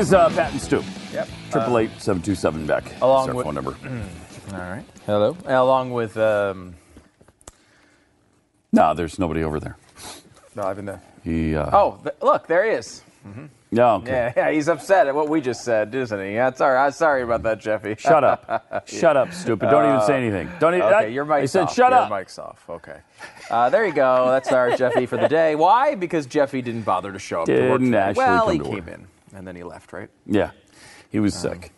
Is uh, Pat and Stu. Yep. Triple eight seven two seven back. along That's our with- phone number. All right. Hello. Along with um, No, there's nobody over there. no, I've been there. He. Uh, Oh, th- look, there he is. yeah. Okay. Yeah, yeah, he's upset at what we just said, isn't he? Yeah, sorry. I'm sorry about that, Jeffy. Shut up. Shut up, stupid. Don't even say anything. Don't even. Uh, Okay, your mic's I said off. shut your up. mic's off. Okay. Uh, there you go. That's our Jeffy for the day. Why? Because Jeffy didn't bother to show up to work. Didn't today. actually well, come he to came work. in and then he left, right? Yeah. He was sick.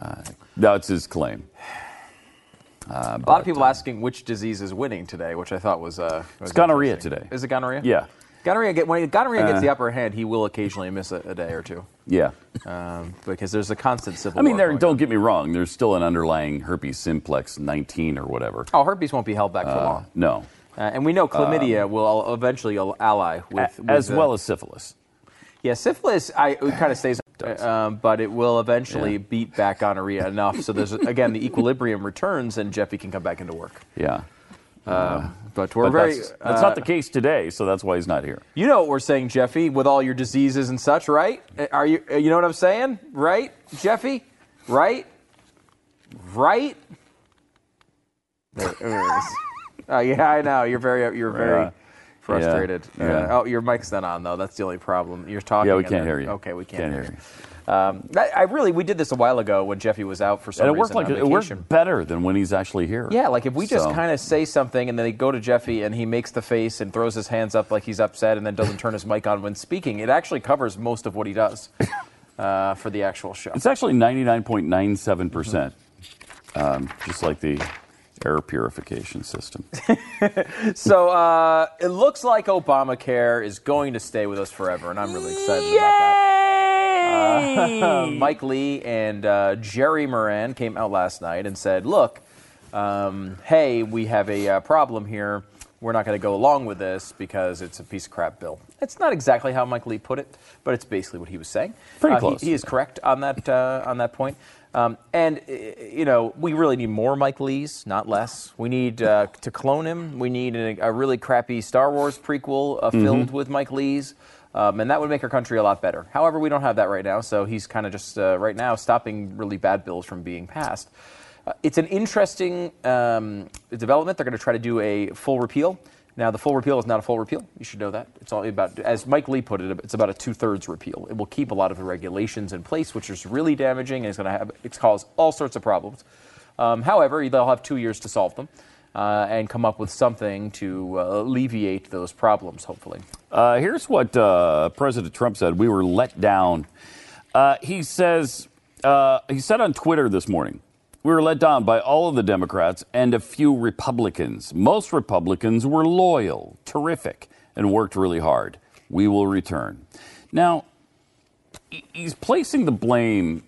Uh, that's his claim. A lot of people asking which disease is winning today, which I thought was uh, was It's gonorrhea today. Is it gonorrhea? Yeah. Gonorrhea get when gonorrhea gets Uh. the upper hand, he will occasionally miss a, a day or two. Yeah. um, because there's a constant civil I mean, there. Don't on. get me wrong. There's still an underlying herpes simplex 19 or whatever. Oh, herpes won't be held back for Uh, long. no. Uh, and we know chlamydia will eventually ally with, with as uh, well as syphilis. Yeah, syphilis. I it kind of stays, Does. um, but it will eventually Yeah. beat back gonorrhea enough. So there's again the equilibrium returns, and Jeffy can come back into work. Yeah. Um, but we're But very. that's, that's uh, not the case today, so that's why he's not here. You know what we're saying, Jeffy, with all your diseases and such, right? Uh, Are you? uh, You know what I'm saying, right, Jeffy? Right? Right? There, there it is. Uh, yeah, I know. You're very, you're very. Frustrated. Yeah. Yeah. oh, your mic's not on though. That's the only problem. You're talking. Yeah, we can't hear you. Okay, we can't, Can't hear hear you. Um, I, I really, we did this a while ago when Jeffy was out for some And it worked like it worked better than when he's actually here. Yeah, like if we just So- kind of say something and then they go to Jeffy and he makes the face and throws his hands up like he's upset and then doesn't turn his mic on when speaking, it actually covers most of what he does uh, for the actual show. It's actually 99.97%, percent um, just like the air purification system. So uh, it looks like Obamacare is going to stay with us forever, and I'm really excited about that. Uh, Mike Lee and uh, Jerry Moran came out last night and said, "Look, um, hey, we have a uh, problem here. We're not going to go along with this because it's a piece of crap bill." It's not exactly how Mike Lee put it, but it's basically what he was saying. Pretty Uh, he- close. He, is correct on that uh, on that point. Um, and uh, you know, we really need more Mike Lees, not less. We need uh, to clone him. We need a, a really crappy Star Wars prequel uh, filled with Mike Lees. Um, and that would make our country a lot better. However, we don't have that right now, so he's kind of just uh, right now stopping really bad bills from being passed. Uh, it's an interesting um, development. They're going to try to do a full repeal. Now, the full repeal is not a full repeal. You should know that. It's all about, as Mike Lee put it, it's about a two-thirds repeal. It will keep a lot of the regulations in place, which is really damaging and it's going to have it's cause all sorts of problems. Um, however, they'll have two years to solve them uh, and come up with something to uh, alleviate those problems. Hopefully. Uh, here's what uh, President Trump said. We were let down. Uh, he says, uh, he said on Twitter this morning, we were let down by all of the Democrats and a few Republicans. Most Republicans were loyal, terrific, and worked really hard. We will return. Now, he's placing the blame,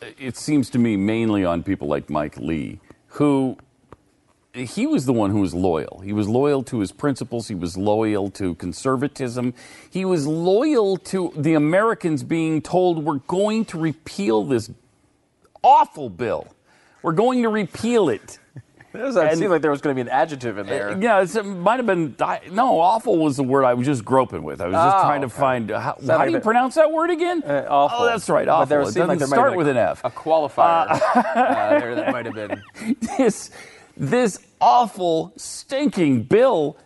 it seems to me, mainly on people like Mike Lee, who he was the one who was loyal. He was loyal to his principles. He was loyal to conservatism. He was loyal to the Americans being told, we're going to repeal this awful bill. We're going to repeal it. It, seemed like there was going to be an adjective in there. Yeah, it might have been, I- no, awful was the word I was just groping with. I was just Oh, trying to okay. find, how, how do you pronounce that word again? Uh, awful. Oh, that's right, awful. But there it doesn't there start with a- an F. A qualifier uh, there that might have been. this this awful stinking bill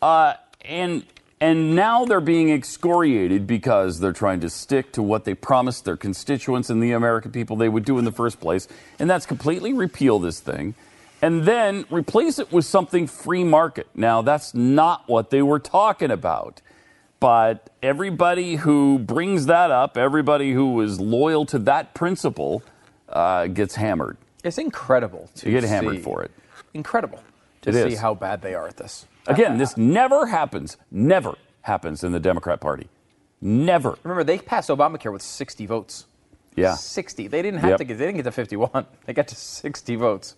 uh, and And now they're being excoriated because they're trying to stick to what they promised their constituents and the American people they would do in the first place. And that's completely repeal this thing and then replace it with something free market. Now, that's not what they were talking about. But everybody who brings that up, everybody who is loyal to that principle, uh, gets hammered. It's incredible to You get hammered see- for it. Incredible to It see is. how bad they are at this. Again, this never happens, never happens in the Democrat Party. Never. Remember, they passed Obamacare with 60 votes. Yeah. 60. They didn't have Yep. to get. They didn't get to 51. They got to 60 votes,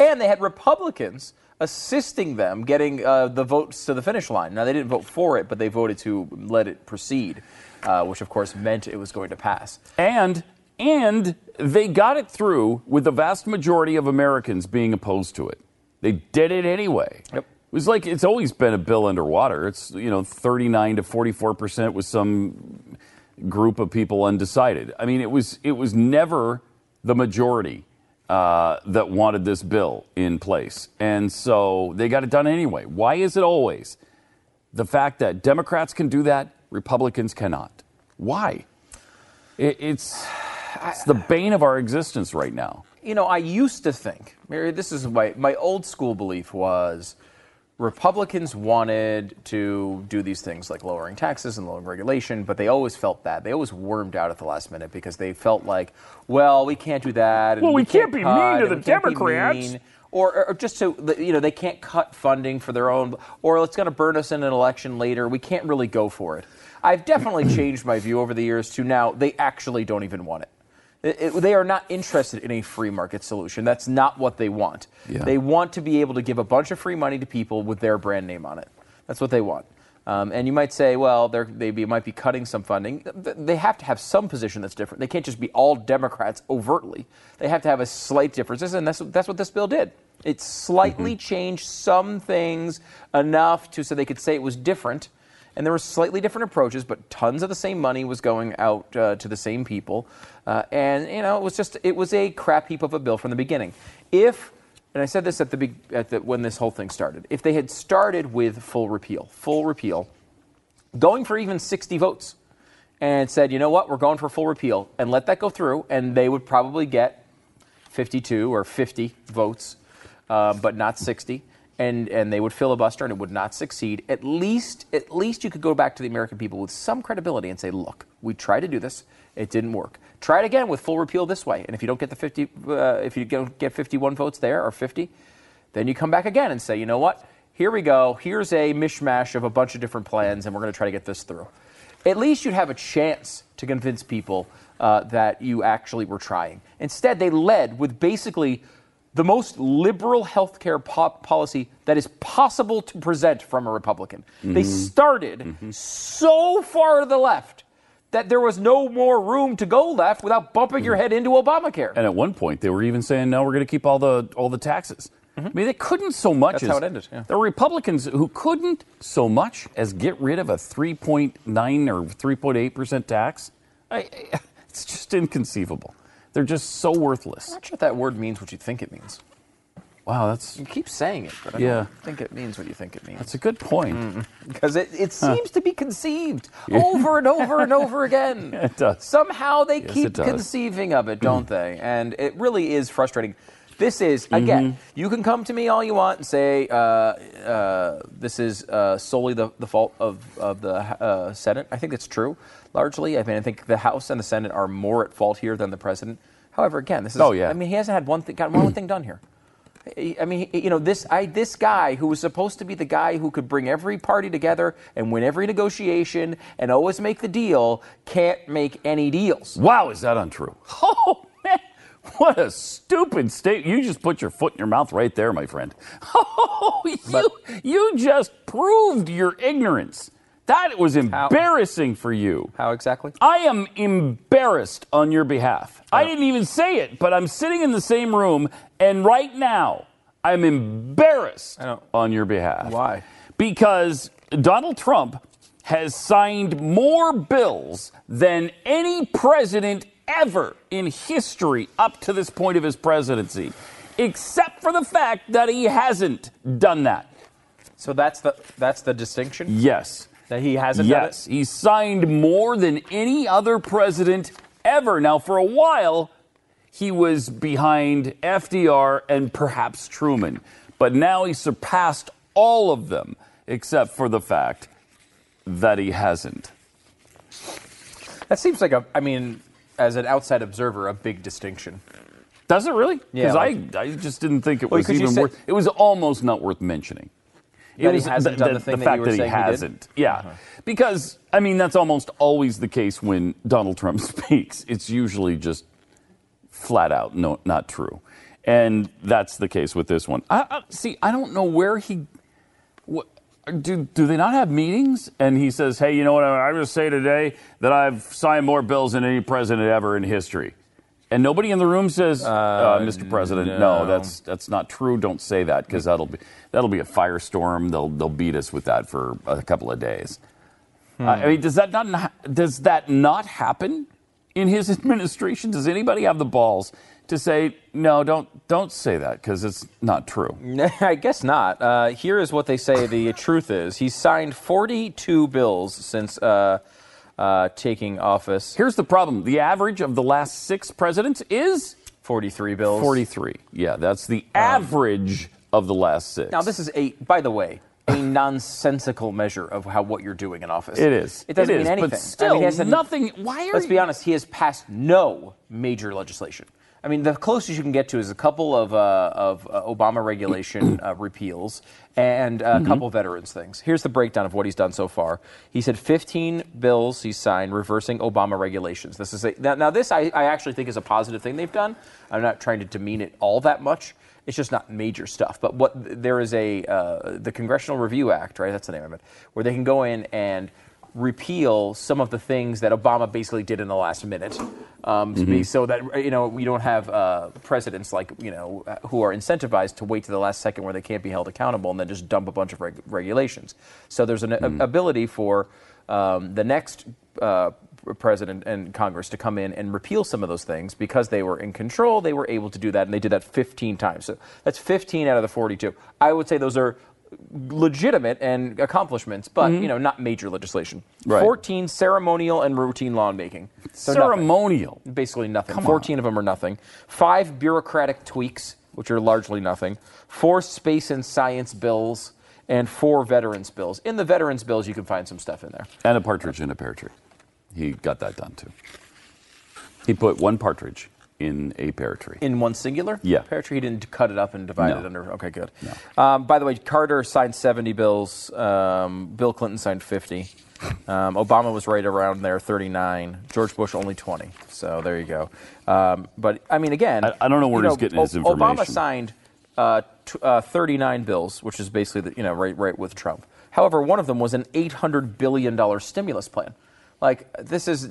and they had Republicans assisting them getting uh, the votes to the finish line. Now they didn't vote for it, but they voted to let it proceed, uh, which of course meant it was going to pass. And and they got it through with the vast majority of Americans being opposed to it. They did it anyway. Yep. Was like it's always been a bill underwater. It's you know 39 to 44 percent with some group of people undecided. I mean, it was it was never the majority uh, that wanted this bill in place, and so they got it done anyway. Why is it always the fact that Democrats can do that, Republicans cannot? Why? It, it's it's the bane of our existence right now. You know, I used to think, Mary, this is my, my old school belief was Republicans wanted to do these things like lowering taxes and lowering regulation, but they always felt bad. They always wormed out at the last minute because they felt like, well, we can't do that. And Well, we can't be mean to the we can't Democrats. Or, or just so you know, they can't cut funding for their own, or it's going to burn us in an election later. We can't really go for it. I've definitely changed my view over the years to now they actually don't even want it. It- they are not interested in a free market solution. That's not what they want. Yeah. They want to be able to give a bunch of free money to people with their brand name on it. That's what they want. Um, and you might say, well, they're, be, might be cutting some funding. They have to have some position that's different. They can't just be all Democrats overtly. They have to have a slight difference, and that's, that's what this bill did. It slightly changed some things enough to so they could say it was different and there were slightly different approaches, but tons of the same money was going out uh, to the same people, uh, and you know it was just it was a crap heap of a bill from the beginning. If and I said this at the, big, at the when this whole thing started, if they had started with full repeal, full repeal, going for even 60 votes, and said, you know what, we're going for full repeal, and let that go through, and they would probably get 52 or 50 votes, uh, but not 60. And, and they would filibuster and it would not succeed. At least, at least you could go back to the American people with some credibility and say, look, we tried to do this, it didn't work. Try it again with full repeal this way. And if you don't get the 50, uh, if you don't get 51 votes there or 50, then you come back again and say, you know what? Here we go. Here's a mishmash of a bunch of different plans, and we're going to try to get this through. At least you'd have a chance to convince people uh, that you actually were trying. Instead, they led with basically the most liberal healthcare po- policy that is possible to present from a Republican. They mm-hmm. started mm-hmm. so far to the left that there was no more room to go left without bumping your mm-hmm. head into Obamacare. And at one point, they were even saying, "No, we're going to keep all the all the taxes." I mean, they couldn't so much That's as how it ended, yeah. there were Republicans who couldn't so much as get rid of a 3.9 or 3.8 percent tax. I, I- it's just inconceivable. They're just so worthless. I'm not sure if that word means what you think it means. Wow, that's You keep saying it, but I Yeah. don't think it means what you think it means. that's a good point. Because it, it seems to be conceived over and over and over again. It does. Somehow they Yes, keep does. conceiving of it, don't mm. they? And it really is frustrating. This is, again, Mm-hmm. you can come to me all you want and say uh, uh, this is uh, solely the, the fault of, of the uh, Senate. I think it's true, largely. I mean, I think the House and the Senate are more at fault here than the President. However, again, this is, Oh, yeah. I mean, he hasn't had one thing, gotten one thing done here. I mean, you know, this I, this guy who was supposed to be the guy who could bring every party together and win every negotiation and always make the deal can't make any deals. Wow, is that untrue? Oh what a stupid state! You just put your foot in your mouth right there, my friend. Oh, you you just proved your ignorance. That was embarrassing for you. How exactly? I am embarrassed on your behalf. I oh. didn't even say it, but I'm sitting in the same room, and right now I'm embarrassed on your behalf. Why? Because Donald Trump has signed more bills than any president ever in history up to this point of his presidency, except for the fact that he hasn't done that. So that's the that's the distinction. Yes. That he hasn't done Yes, he signed more than any other president ever. Now, for a while, he was behind FDR and perhaps Truman, but now he surpassed all of them, except for the fact that he hasn't. That seems like a, I mean, as an outside observer, a big distinction. Does it really? Yeah, Because I, I just didn't think it Well, was even worth. It was almost not worth mentioning. It That he hasn't done the thing that fact you were that he saying he? Uh-huh. hasn't. Yeah, because I mean that's almost always the case when Donald Trump speaks. It's usually just flat out no, not true, and that's the case with this one. I, I, see, I don't know where he. What, do, do they not have meetings? And he says, "Hey, you know what? I, just say today that I've signed more bills than any president ever in history." And nobody in the room says, uh, "Mr. President, no. no. that's that's not true. Don't say that because that'll be that'll be a firestorm. They'll they'll beat us with that for a couple of days." Hmm. Uh, I mean, does that not does that not happen in his administration? Does anybody have the balls to say no? Don't don't say that because it's not true. I guess not. Uh, here is what they say the truth is. He's signed 42 bills since uh, uh, taking office. Here's the problem: the average of the last six presidents is 43 bills. 43. Yeah, that's the average of the last six. Now, this is a, by the way, a nonsensical measure of how what you're doing in office. It is. It doesn't It mean anything. but I still, mean, he has nothing. Why are Let's be honest. He has passed no major legislation. I mean, the closest you can get to is a couple of, uh, of uh, Obama regulation uh, repeals and uh, Mm-hmm. a couple veterans things. Here's the breakdown of what he's done so far. He said 15 bills he signed reversing Obama regulations. This is a, now, now this I, I actually think is a positive thing they've done. I'm not trying to demean it all that much. It's just not major stuff. But what there is a uh, the Congressional Review Act, right? That's the name of it, where they can go in and repeal some of the things that Obama basically did in the last minute, um, to be, so that you know we don't have uh, presidents like you know who are incentivized to wait to the last second where they can't be held accountable and then just dump a bunch of reg- regulations. So there's an a- ability for um, the next. Uh, president and Congress to come in and repeal some of those things because they were in control. They were able to do that, and they did that 15 times. So that's 15 out of the 42. I would say those are legitimate and accomplishments, but mm-hmm. you know, not major legislation. Right. 14 ceremonial and routine lawmaking. So nothing. ceremonial? Basically nothing. Come 14 of them are nothing. Five bureaucratic tweaks, which are largely nothing. Four space and science bills. And four veterans bills. In the veterans bills, you can find some stuff in there. And a partridge in a pear tree. He got that done too. He put one partridge in a pear tree. In one singular? Yeah. Pear tree, he didn't cut it up and divide No. it under. Okay, good. Um, by the way, Carter signed 70 bills. Um, Bill Clinton signed 50. Um, Obama was right around there, 39. George Bush only 20. So there you go. Um, but I mean, again, I- I don't know where he's getting his information. Obama signed uh, t- uh, 39 bills, which is basically the, you know right right with Trump. However, one of them was an 800 billion dollar stimulus plan. Like this is,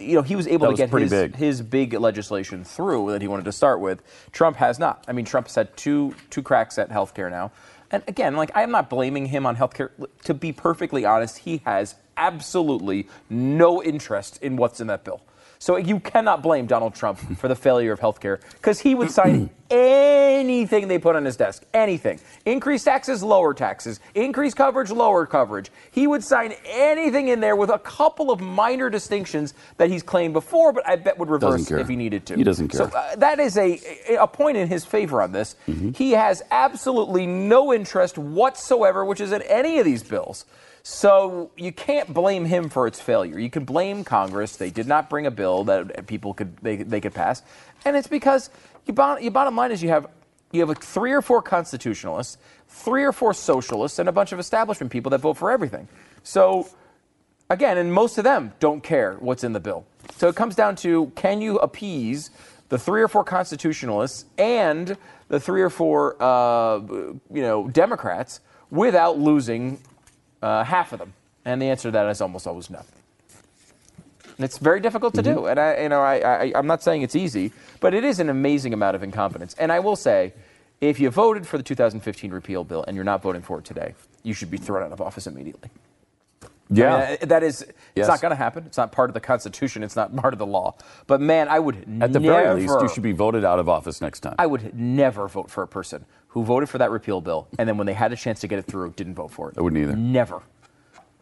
you know, he was able Mm-hmm. That to was get his, big. his big legislation through that he wanted to start with. Trump has not. I mean, Trump has had two two cracks at healthcare now. And again, like I'm not blaming him on healthcare. To be perfectly honest, he has absolutely no interest in what's in that bill. So you cannot blame Donald Trump for the failure of healthcare because he would sign anything they put on his desk. Anything. Increase taxes, lower taxes. Increase coverage, lower coverage. He would sign anything in there with a couple of minor distinctions that he's claimed before, but I bet would reverse if he needed to. He doesn't care. So uh, that is a, a point in his favor on this. Mm-hmm. He has absolutely no interest whatsoever, which is in any of these bills. So you can't blame him for its failure. You can blame Congress. They did not bring a bill that people could they, they could pass, and it's because you bottom, your bottom line is you have you have like three or four constitutionalists, three or four socialists, and a bunch of establishment people that vote for everything. So again, and most of them don't care what's in the bill. So it comes down to can you appease the three or four constitutionalists and the three or four, uh, you know, Democrats without losing uh, half of them? And the answer to that is almost always no. And It's very difficult to do, and I, you know, I, I, I'm not saying it's easy, but it is an amazing amount of incompetence. And I will say, if you voted for the 2015 repeal bill and you're not voting for it today, you should be thrown out of office immediately. Yeah. I mean, uh, that is, it's Yes. not going to happen. It's not part of the Constitution. It's not part of the law. But man, I would At the never, very least, you should be voted out of office next time. I would never vote for a person who voted for that repeal bill and then when they had a chance to get it through, didn't vote for it. I wouldn't either. Never.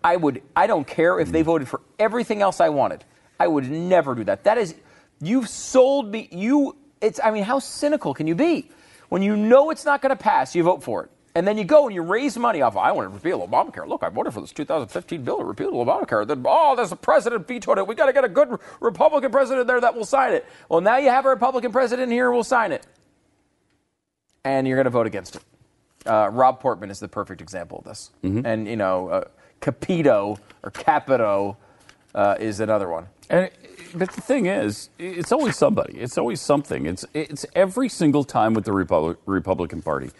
I would. I don't care if they voted for everything else I wanted. I would never do that. That is, you've sold me. You. It's. I mean, how cynical can you be? When you know it's not going to pass, you vote for it. And then you go and you raise money off. I want to repeal Obamacare. Look, I voted for this 2015 bill to repeal Obamacare. Then, oh, there's a president vetoed it. We got to get a good Republican president there that will sign it. Well, now you have a Republican president here who will sign it, and you're going to vote against it. Uh, Rob Portman is the perfect example of this. And you know, uh, Capito or Capito uh, is another one. And but the thing is, it's always somebody. It's always something. It's it's every single time with the Republic, Republican Party.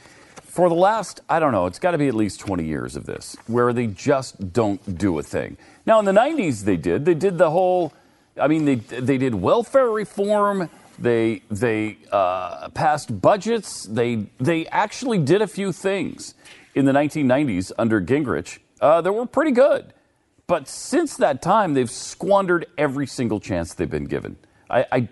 For the last, I don't know, it's got to be at least 20 years of this, where they just don't do a thing. Now, in the 90s, they did. They did the whole, I mean, they, they did welfare reform. They, they uh, passed budgets. They, they actually did a few things in the 1990s under Gingrich uh, that were pretty good. But since that time, they've squandered every single chance they've been given. I, I,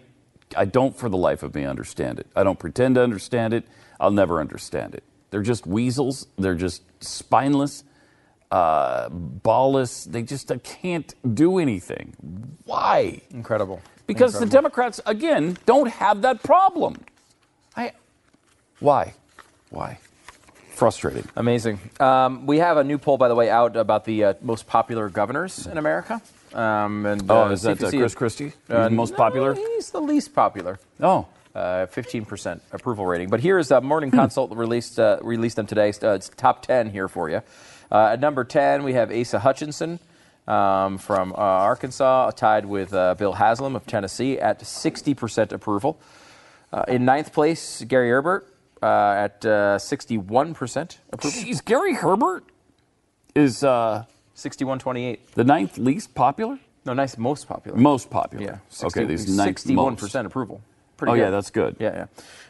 I don't, for the life of me, understand it. I don't pretend to understand it. I'll never understand it. They're just weasels. They're just spineless, uh, ballless. They just uh, can't do anything. Why? Incredible. Because the Democrats, again, don't have that problem. I, why? Why? Frustrating. Amazing. Um, we have a new poll, by the way, out about the uh, most popular governors in America. Um, and, Oh, uh, is that uh, Chris Christie? He's Uh, the most no, popular? He's the least popular. Oh. Uh, 15% approval rating. But here's a Morning Consult released uh, released them today. Uh, it's top 10 here for you. Uh, at number 10, we have Asa Hutchinson um, from uh, Arkansas, tied with uh, Bill Haslam of Tennessee at 60% approval. Uh, in ninth place, Gary Herbert uh, at uh, 61% approval. Jeez, Gary Herbert is uh, 6128. the ninth least popular? No, nice, most popular. Most popular. Yeah. okay, 60 these 61% most. approval. Pretty Oh, good. yeah, that's good. Yeah,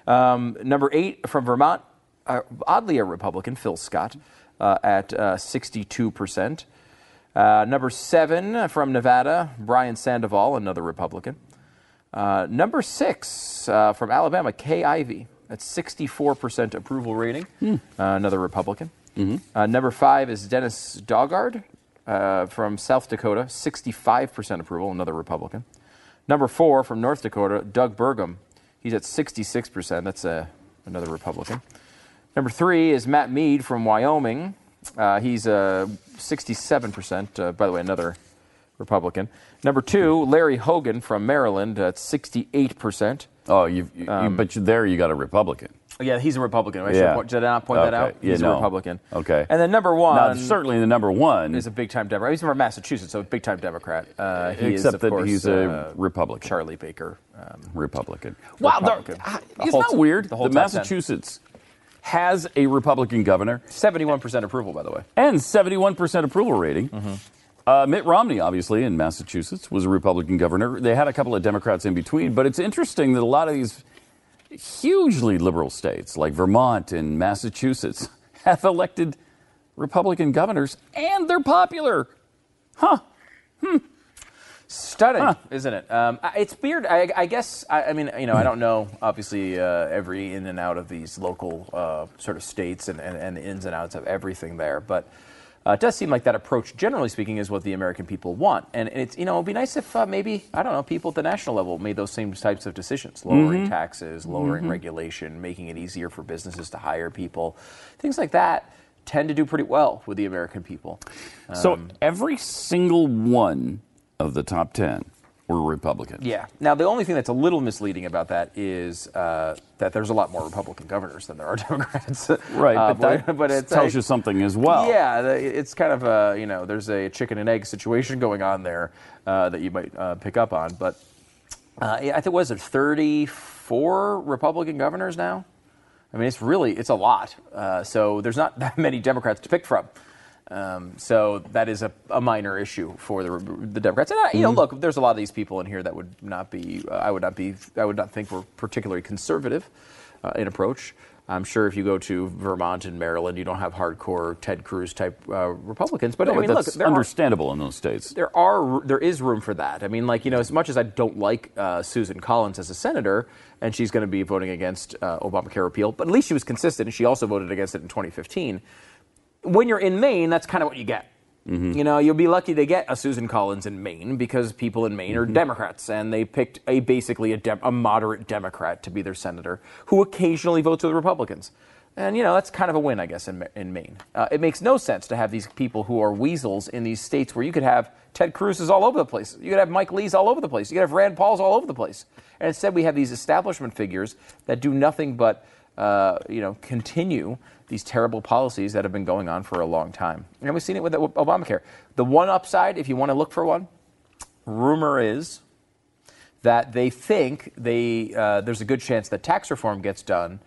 yeah. Um, number eight from Vermont, uh, oddly a Republican, Phil Scott, uh, at uh, 62%. Uh, number seven from Nevada, Brian Sandoval, another Republican. Uh, number six uh, from Alabama, Kay Ivey, at 64% approval rating, uh, another Republican. Mm-hmm. Uh, number five is Dennis Daugaard uh, from South Dakota, 65% approval, another Republican. Number four from North Dakota, Doug Burgum. He's at 66%. That's uh, another Republican. Number three is Matt Mead from Wyoming. Uh, he's uh, 67%. Uh, by the way, another Republican. Number two, Larry Hogan from Maryland at 68%. Oh, you've, you, Um, you, but you, there you got a Republican. Yeah, he's a Republican. I should Yeah. point- Did I not point that Okay. out? Yeah, he's no. a Republican. Okay. And then number one now, certainly the number one, is a big time Democrat. He's from Massachusetts, so a big time Democrat. Uh, he except of that course, he's a uh, Republican. Charlie Baker. Um, Republican. Wow, they're- Republican. The isn't whole that weird? the whole that top 10. Massachusetts has a Republican governor 71% approval, by the way. and 71% approval rating. Mm-hmm. Uh, Mitt Romney, obviously, in Massachusetts, was a Republican governor. They had a couple of Democrats in between, but it's interesting that a lot of these hugely liberal states, like Vermont and Massachusetts, have elected Republican governors, and they're popular. Huh. Stunning, isn't it? Um, it's weird. I, I guess. I, I mean, you know, I don't know obviously uh, every in and out of these local uh, sort of states and, and, and the ins and outs of everything there, but uh, it does seem like that approach, generally speaking, is what the American people want. And it's you know, it'd be nice if uh, maybe I don't know people at the national level made those same types of decisions, lowering taxes, lowering regulation, making it easier for businesses to hire people, things like that. Tend to do pretty well with the American people. So Um, every single one of the top 10 were Republican. Yeah. Now, the only thing that's a little misleading about that is uh, that there's a lot more Republican governors than there are Democrats. Right, Uh, but that but it's tells I- you something as well. Yeah, it's kind of a you know there's a chicken and egg situation going on there uh, that you might uh, pick up on. But uh, I think was it 34 Republican governors now. I mean, it's really it's a lot. Uh, so there's not that many Democrats to pick from. Um, so that is a, a minor issue for the the Democrats. And I, you know, look, there's a lot of these people in here that would not be. Uh, I would not be. I would not think were particularly conservative uh, in approach. I'm sure if you go to Vermont and Maryland, you don't have hardcore Ted Cruz type uh, Republicans. But No, I mean, look, that's are, understandable in those states. there are there is room for that. I mean, like you know, as much as I don't like uh, Susan Collins as a senator, and she's going to be voting against uh, Obamacare repeal, but at least she was consistent, and she also voted against it in 2015. When you're in Maine, that's kind of what you get. You know, you'll be lucky to get a Susan Collins in Maine because people in Maine are Democrats, and they picked a basically a, dem- a moderate Democrat to be their senator, who occasionally votes with Republicans. And you know that's kind of a win, I guess, in, in Maine. Uh, it makes no sense to have these people who are weasels in these states where you could have Ted Cruz's all over the place, you could have Mike Lee's all over the place, you could have Rand Paul's all over the place, and instead we have these establishment figures that do nothing but uh, you know continue these terrible policies that have been going on for a long time. And we've seen it with Obamacare. The one upside, if you want to look for one, rumor is that they think they, uh, there's a good chance that tax reform gets done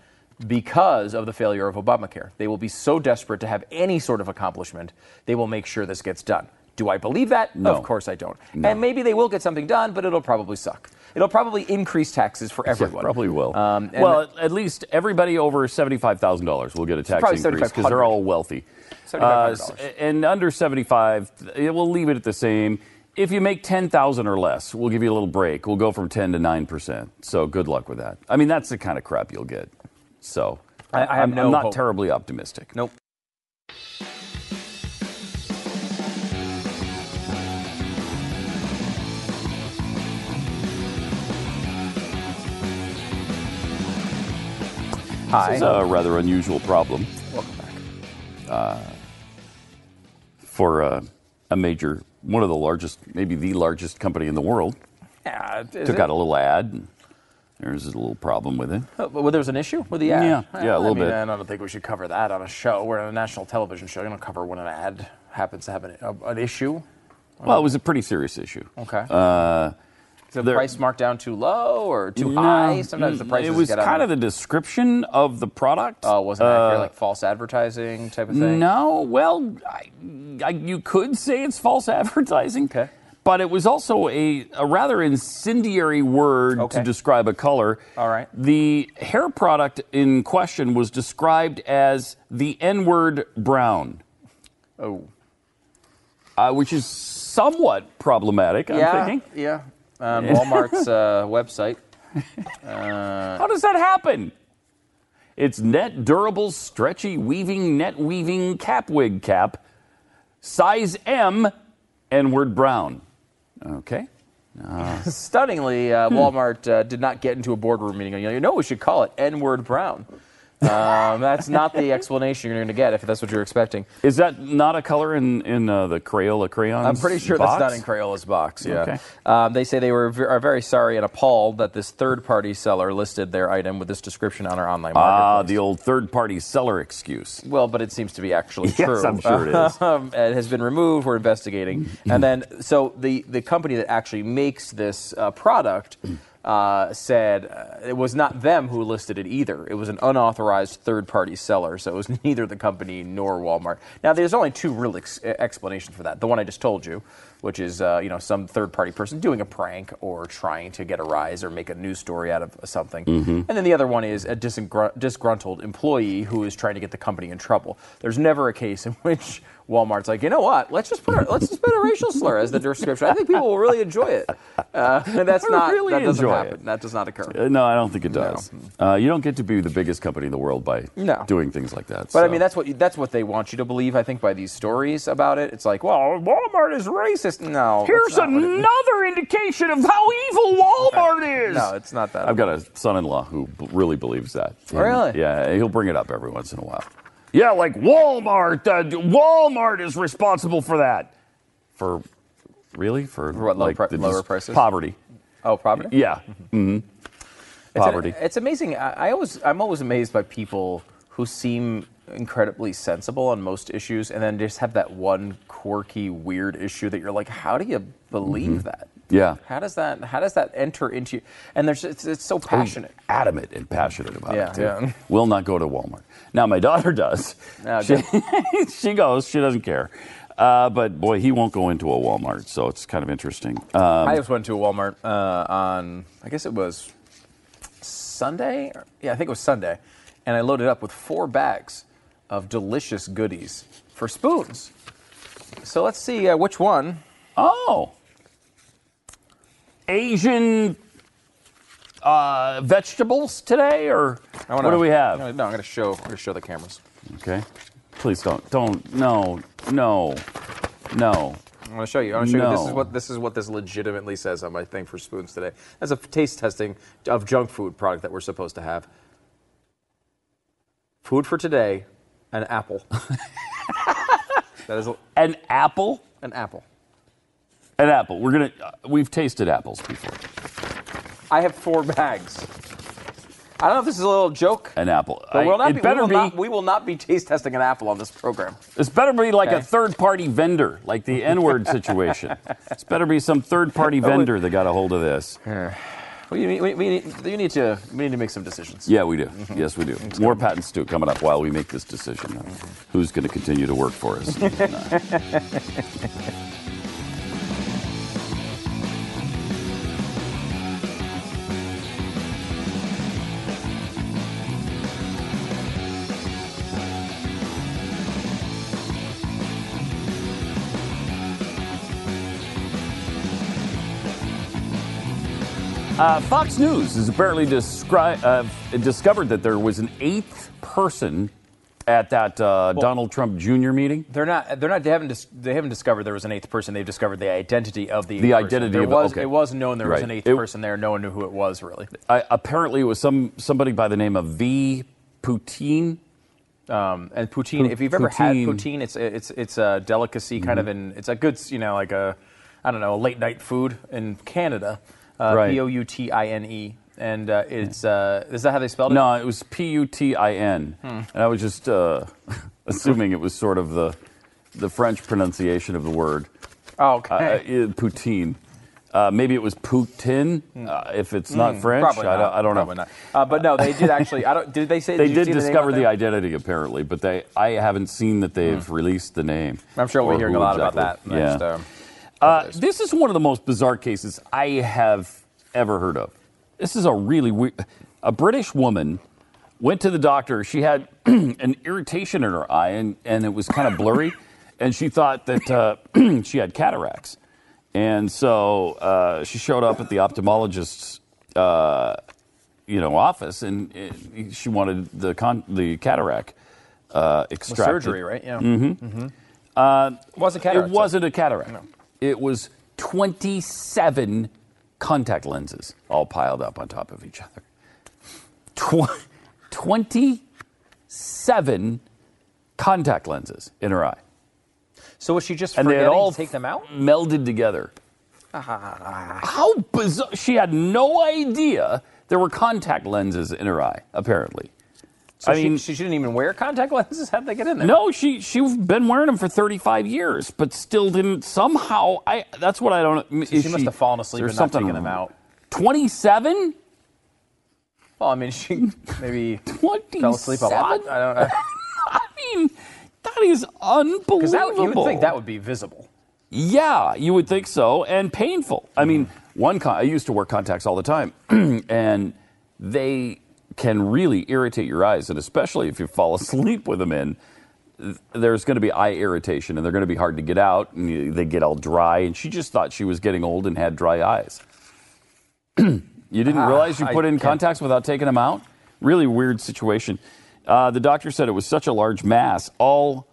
because of the failure of Obamacare. They will be so desperate to have any sort of accomplishment, they will make sure this gets done. Do I believe that? No. Of course I don't. And maybe they will get something done, but it'll probably suck. It'll probably increase taxes for everyone. Probably will. Um, well, at- least everybody over seventy-five thousand dollars will get a tax increase because they're all wealthy. $7,500. and under seventy-five, it will leave it at the same. If you make ten thousand or less, we'll give you a little break. We'll go from ten to nine percent. So good luck with that. I mean, that's the kind of crap you'll get. So I- I I'm, no I'm not hope. terribly optimistic. Nope. Hi. This is a rather unusual problem Welcome back. for uh, a major, one of the largest, maybe the largest company in the world. Yeah, Took it? out a little ad. And there's a little problem with it. Uh, Well, there's an issue with the ad. Yeah, yeah, a I little mean, bit. I don't think we should cover that on a show. We're on a national television show. You don't cover when an ad happens to have an, an issue. Well, it was a pretty serious issue. Okay. Uh, the there- price marked down too low or too no, high? Sometimes the prices It was kind of the description of the product. Oh, wasn't Uh, like false advertising type of thing. No, well, I, I, you could say it's false advertising. Okay. But it was also a, a rather incendiary word Okay. to describe a color. All right. The hair product in question was described as the N word brown, Oh. uh, which is somewhat problematic, I'm yeah. thinking. Yeah. On Walmart's uh, website. How does that happen? It's net durable, stretchy, weaving, net weaving cap wig cap, size M, N word brown. Okay. Stunningly, uh, Walmart uh, did not get into a boardroom meeting. You know, you know, we should call it N-word brown. Um, that's not the explanation you're going to get if that's what you're expecting. Is that not a color in, in uh, the Crayola crayons? I'm pretty sure box? that's not in Crayola's box. Yeah. Okay. Um, they say they were ve- are very sorry and appalled that this third-party seller listed their item with this description on our online Ah, marketplace. the old third party seller excuse. Well, but it seems to be actually Yes, true. I'm sure it is. Um, it has been removed. We're investigating, and then so the the company that actually makes this uh, product. Uh, said uh, it was not them who listed it either. It was an unauthorized third-party seller, so it was neither the company nor Walmart. Now, there's only two real ex- explanations for that. The one I just told you, which is uh, you know some third-party person doing a prank or trying to get a rise or make a news story out of something, and then the other one is a disgr- disgruntled employee who is trying to get the company in trouble. There's never a case in which Walmart's like, you know what? Let's just put a, let's just put a racial slur as the description. I think people will really enjoy it. Uh, that's I not really that doesn't happen. it. That does not occur. Uh, no, I don't think it does. Uh, you don't get to be the biggest company in the world by No. doing things like that. But I mean, that's what you, that's what they want you to believe. I think by these stories about it, it's like, well, Walmart is racist. No, Here's another indication of how evil Walmart is. No, it's not that. I've got a son-in-law who b- really believes that. And, Really? Yeah, he'll bring it up every once in a while. Yeah, like Walmart. Uh, Walmart is responsible for that. For really for, For what, low like pri- lower prices? Poverty. oh, poverty. Yeah. hmm It's an- Poverty. it's amazing. I, I always, I'm always amazed by people who seem incredibly sensible on most issues, and then just have that one quirky, weird issue that you're like, how do you believe that? Mm-hmm. Yeah. How does that? How does that enter into? you? And there's, it's, it's so passionate. Adamant and passionate about Yeah, it. Too. yeah. Will not go to Walmart. Now my daughter does. Oh, she, she goes. She doesn't care. Uh, but boy, he won't go into a Walmart, so it's kind of interesting. Um, I just went to a Walmart uh, on, I guess it was Sunday. Yeah, I think it was Sunday, and I loaded up with four bags of delicious goodies for spoons. So let's see uh, which one. Oh. Asian uh, vegetables today, or I wanna- what do we have? No, I'm going to show. I'm going to show the cameras. Okay. Please don't. Don't. No. No. No. I'm going to show you. I'm going to show you. This is what this is what this legitimately says on my thing for spoons today. That's a taste testing of junk food product that we're supposed to have. Food for today, an apple. that is a- An apple? an apple. An apple. We're gonna. Uh, we've tasted apples before. I have four bags. I don't know if this is a little joke. An apple. I- we'll not it be, better we will be. Not, we will not be taste testing an apple on this program. This better be like a third-party vendor, like the N-word situation. This better be some third-party vendor that got a hold of this. We, we, we, need, you need to we need to make some decisions. Yeah, we do. Mm-hmm. Yes, we do. More Pat and Stu coming up while we make this decision. on Who's going to continue to work for us? Uh, Fox News has apparently descri- uh, discovered that there was an eighth person at that uh, Donald Trump Jr. meeting. They're not. They're not. They haven't. Dis, they haven't discovered there was an eighth person. They've discovered the identity of the. The identity of- was. okay. It was known there was an eighth It- person there. No one knew who it was really. I, apparently, it was some somebody by the name of V. Poutine. Um, and poutine. Pu- if you've ever had poutine. poutine, it's it's it's a delicacy, kind of, in it's a good, you know, like a, I don't know, a late night food in Canada. Uh, Right. P o u t i n e, and uh, it's. Uh, is that how they spelled it? No, it was P U T I N, and I was just uh, assuming it was sort of the the French pronunciation of the word Oh, okay. uh, poutine. Uh, maybe it was Putin uh, if it's not French. Hmm. I, not. don't, I don't Probably know. not. Uh, but no, they did actually. I don't. Did they say? They did see the discover the identity apparently, but they I haven't seen that they've released the name. I'm sure we'll be hearing a lot about that. exactly. in the Yeah. Uh, this is one of the most bizarre cases I have ever heard of. This is a really weird. A British woman went to the doctor. She had an irritation in her eye, and, and it was kind of blurry, and she thought that uh, she had cataracts. And so uh, she showed up at the ophthalmologist's, uh, you know, office, and uh, she wanted the con- the cataract uh, with extracted. surgery, right? Yeah. Mm-hmm. it wasn't It cataract. so- wasn't a cataract. It was 27 contact lenses all piled up on top of each other. Tw- 27 contact lenses in her eye. So was she just And they had all to take them out? melded together. Ah. How bizarre. She had no idea there were contact lenses in her eye, apparently. So I she, mean- she didn't even wear contact lenses. How'd they get in there? No, she she's been wearing them for 35 years, but still didn't somehow. I that's what I don't. So she must have fallen asleep and not taken them out. 27. Well, I mean, she maybe 27? fell asleep a lot. I don't know. I mean, that is unbelievable. Because you would think that would be visible. Yeah, you would think so, and painful. I mean, mm-hmm. one con- I used to wear contacts all the time, and they can really irritate your eyes, and especially if you fall asleep with them in. There's going to be eye irritation, and they're going to be hard to get out, and they get all dry. And she just thought she was getting old and had dry eyes. you didn't Ah, realize you I put in can't- contacts without taking them out? Really weird situation. Uh, the doctor said it was such a large mass. All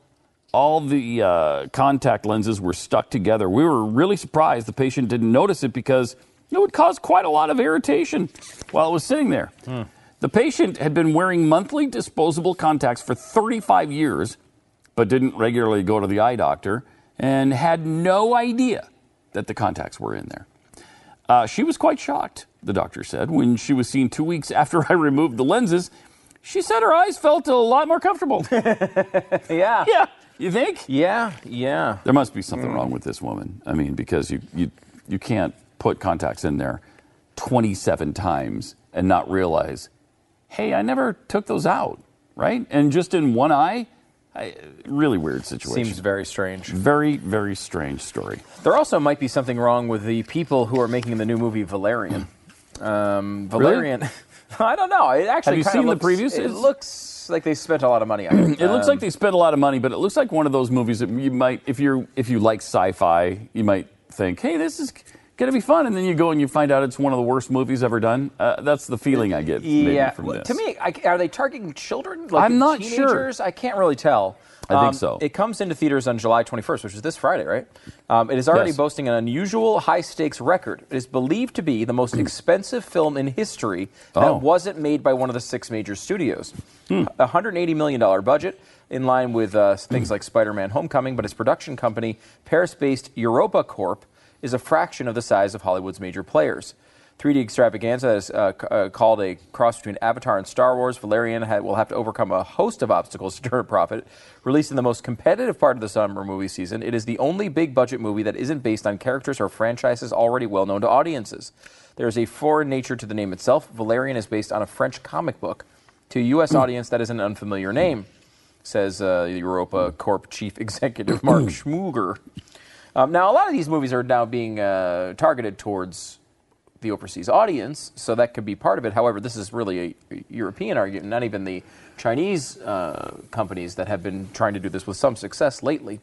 all the uh, contact lenses were stuck together. We were really surprised the patient didn't notice it because it would cause quite a lot of irritation while it was sitting there. The patient had been wearing monthly disposable contacts for 35 years, but didn't regularly go to the eye doctor and had no idea that the contacts were in there. Uh, she was quite shocked, the doctor said, when she was seen two weeks after I removed the lenses. She said her eyes felt a lot more comfortable. Yeah. yeah, you think? Yeah. Yeah. There must be something wrong with this woman. I mean, because you, you, you can't put contacts in there 27 times and not realize, hey, I never took those out, right? And just in one eye, I, really weird situation. Seems very strange. very, very strange story. There also might be something wrong with the people who are making the new movie Valerian. Um, Valerian. I don't know. It actually Have you seen the looks, previews? It looks like they spent a lot of money on it. It looks Um, like they spent a lot of money, but it looks like one of those movies that you might, if you're, if you like sci-fi, you might think, hey, this is gonna be fun, and then you go and you find out it's one of the worst movies ever done. Uh, that's the feeling I get maybe yeah. from Well, this. To me, I, are they targeting children? Like I'm not sure. I can't really tell. Um, I think so. It comes into theaters on July 21st, which is this Friday, right? Um, it is already Yes. boasting an unusual high stakes record. It is believed to be the most expensive film in history that Oh. wasn't made by one of the six major studios. Hmm. A $180 million budget, in line with uh, things like Spider Man Homecoming, but its production company, Paris based Europa Corp, is a fraction of the size of Hollywood's major players. 3D extravaganza is uh, c- uh, called a cross between Avatar and Star Wars. Valerian ha- will have to overcome a host of obstacles to turn a profit. Released in the most competitive part of the summer movie season, it is the only big budget movie that isn't based on characters or franchises already well known to audiences. There is a foreign nature to the name itself. Valerian is based on a French comic book. To a U.S. audience, that is an unfamiliar name, says uh, Europa Corp chief executive Marc Shmuger. Um, now, a lot of these movies are now being uh, targeted towards the overseas audience, so that could be part of it. However, this is really a European argument, not even the Chinese uh, companies that have been trying to do this with some success lately.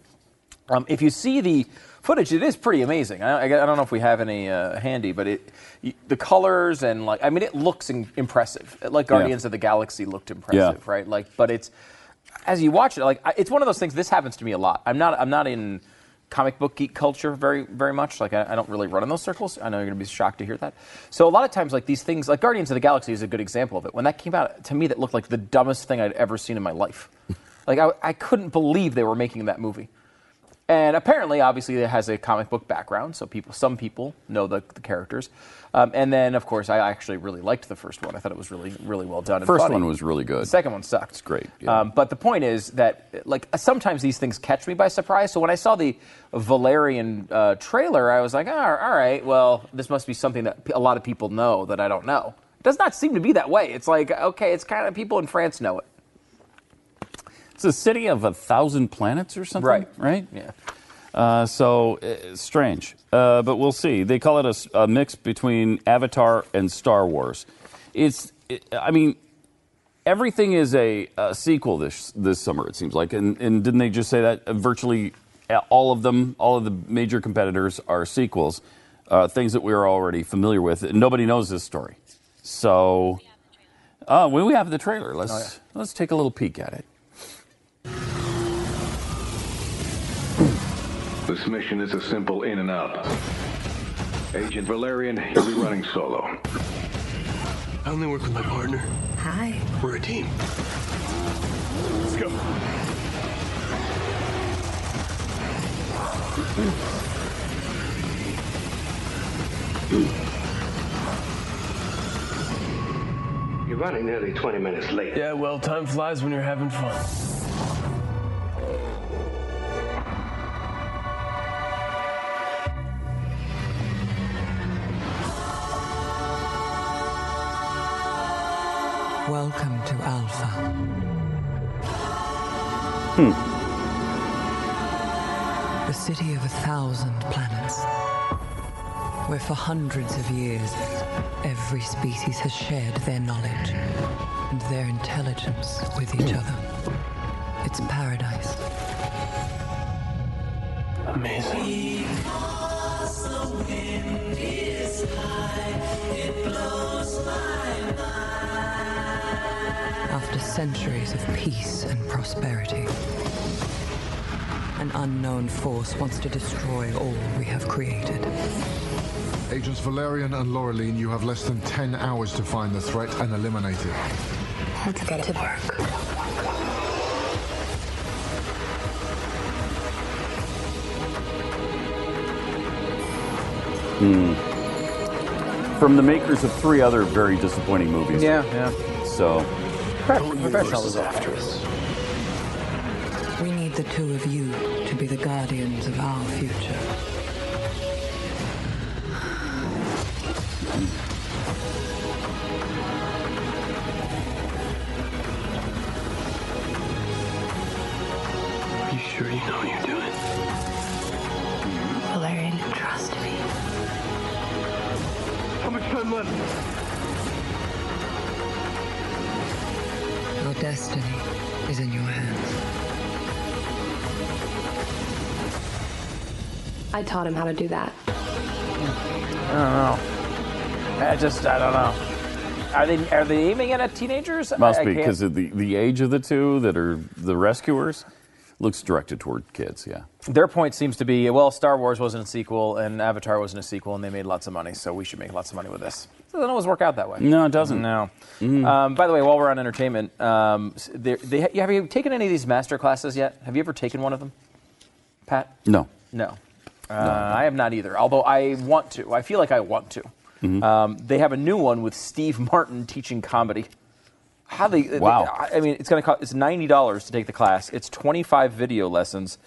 Um, if you see the footage, it is pretty amazing. I, I, I don't know if we have any uh, handy, but it, the colors and like I mean, it looks in, impressive. Like Guardians of the Galaxy looked impressive, Yeah. right? Like, but it's as you watch it, like I- it's one of those things. This happens to me a lot. I'm not. I'm not in comic book geek culture very very much. Like I, I don't really run in those circles. I know you're going to be shocked to hear that. So a lot of times, like these things, like Guardians of the Galaxy is a good example of it. When that came out, to me, that looked like the dumbest thing I'd ever seen in my life. like I, I couldn't believe they were making that movie. And apparently, obviously, it has a comic book background, so people, some people know the, the characters. Um, and then, of course, I actually really liked the first one. I thought it was really, really well done. First funny. one was really good. The second one sucked. It's great, yeah. Um, but the point is that, like, sometimes these things catch me by surprise. So when I saw the Valerian uh, trailer, I was like, oh, all right, well, this must be something that a lot of people know that I don't know. It does not seem to be that way. It's like, okay, it's kind of people in France know it. It's a city of a thousand planets or something, Right. Right. Yeah. Uh, so uh, strange, uh, but we'll see. They call it a mix between Avatar and Star Wars. It's, it, I mean, everything is a, a sequel this this summer. It seems like, and, and didn't they just say that Uh, virtually all of them, all of the major competitors are sequels, uh, things that we are already familiar with. Nobody knows this story, so. Uh, when we have the trailer, let's let's take a little peek at it. This mission is a simple in and out. Agent Valerian, you'll be running solo. I only work with my partner. Hi. We're a team. Let's go. You're running nearly 20 minutes late. Yeah, well, time flies when you're having fun. Welcome to Alpha. Hmm. The city of a thousand planets. Where for hundreds of years, every species has shared their knowledge and their intelligence with each other. It's paradise. Amazing. After centuries of peace and prosperity, an unknown force wants to destroy all we have created. Agents Valerian and Laureline, you have less than 10 hours to find the threat and eliminate it. Let's get to work. Hmm. From the makers of three other very disappointing movies. Yeah, yeah. So, Professional is after us. We need the two of you to be the guardians of our future. Are you sure you know what you're doing? Valerian, trust me. How much? Your destiny is in your hands. I taught him how to do that. I don't know. I just I don't know. Are they are they aiming it at teenagers? Must I- I be because of the, the age of the two that are the rescuers. Looks directed toward kids, yeah. Their point seems to be well, Star Wars wasn't a sequel and Avatar wasn't a sequel, and they made lots of money, so we should make lots of money with this. It doesn't always work out that way. No, it doesn't. No. Um, by the way, while we're on entertainment, um, there- they, have you taken any of these master classes yet? Have you ever taken one of them, Pat? No. No. Uh, I have not either, although I want to. I feel like I want to. Mm-hmm. Um, they have a new one with Steve Martin teaching comedy. How they? they- Wow. I I mean, it's going to cost. It's ninety dollars to take the class. It's twenty five video lessons,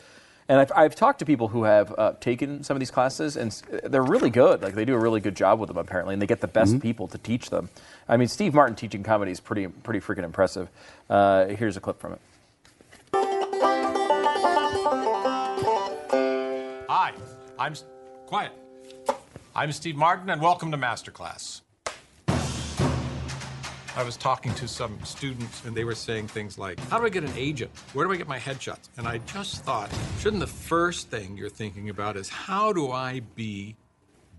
and I've, I've talked to people who have uh, taken some of these classes, and they're really good. Like they do a really good job with them apparently, and they get the best Mm-hmm. people to teach them. I mean, Steve Martin teaching comedy is pretty pretty freaking impressive. Uh, here's a clip from it. Hi, I'm quiet. I'm Steve Martin, and welcome to Masterclass. I was talking to some students, and they were saying things like, "How do I get an agent? Where do I get my headshots?" And I just thought, shouldn't the first thing you're thinking about is how do I be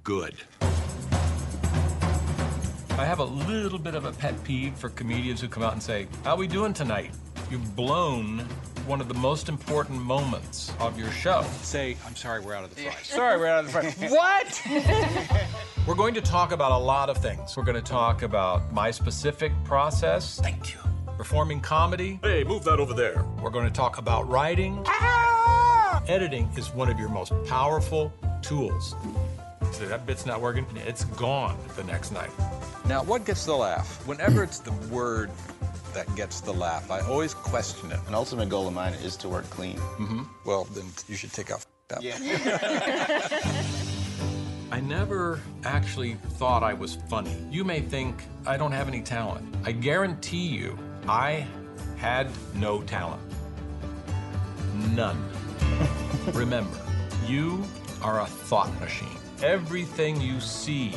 good? I have a little bit of a pet peeve for comedians who come out and say, How we doing tonight? You've blown one of the most important moments of your show. Say, I'm sorry, we're out of the fry. Sorry, we're out of the fry. what? we're going to talk about a lot of things. We're going to talk about my specific process. Thank you. Performing comedy. Hey, move that over there. We're going to talk about writing. Ah! Editing is one of your most powerful tools. So that bit's not working. It's gone the next night. Now, what gets the laugh? Whenever it's the word that gets the laugh, I always question it. An ultimate goal of mine is to work clean. Mm-hmm. Well, then you should take off that. I never actually thought I was funny. You may think I don't have any talent. I guarantee you, I had no talent. None. Remember, you are a thought machine. Everything you see,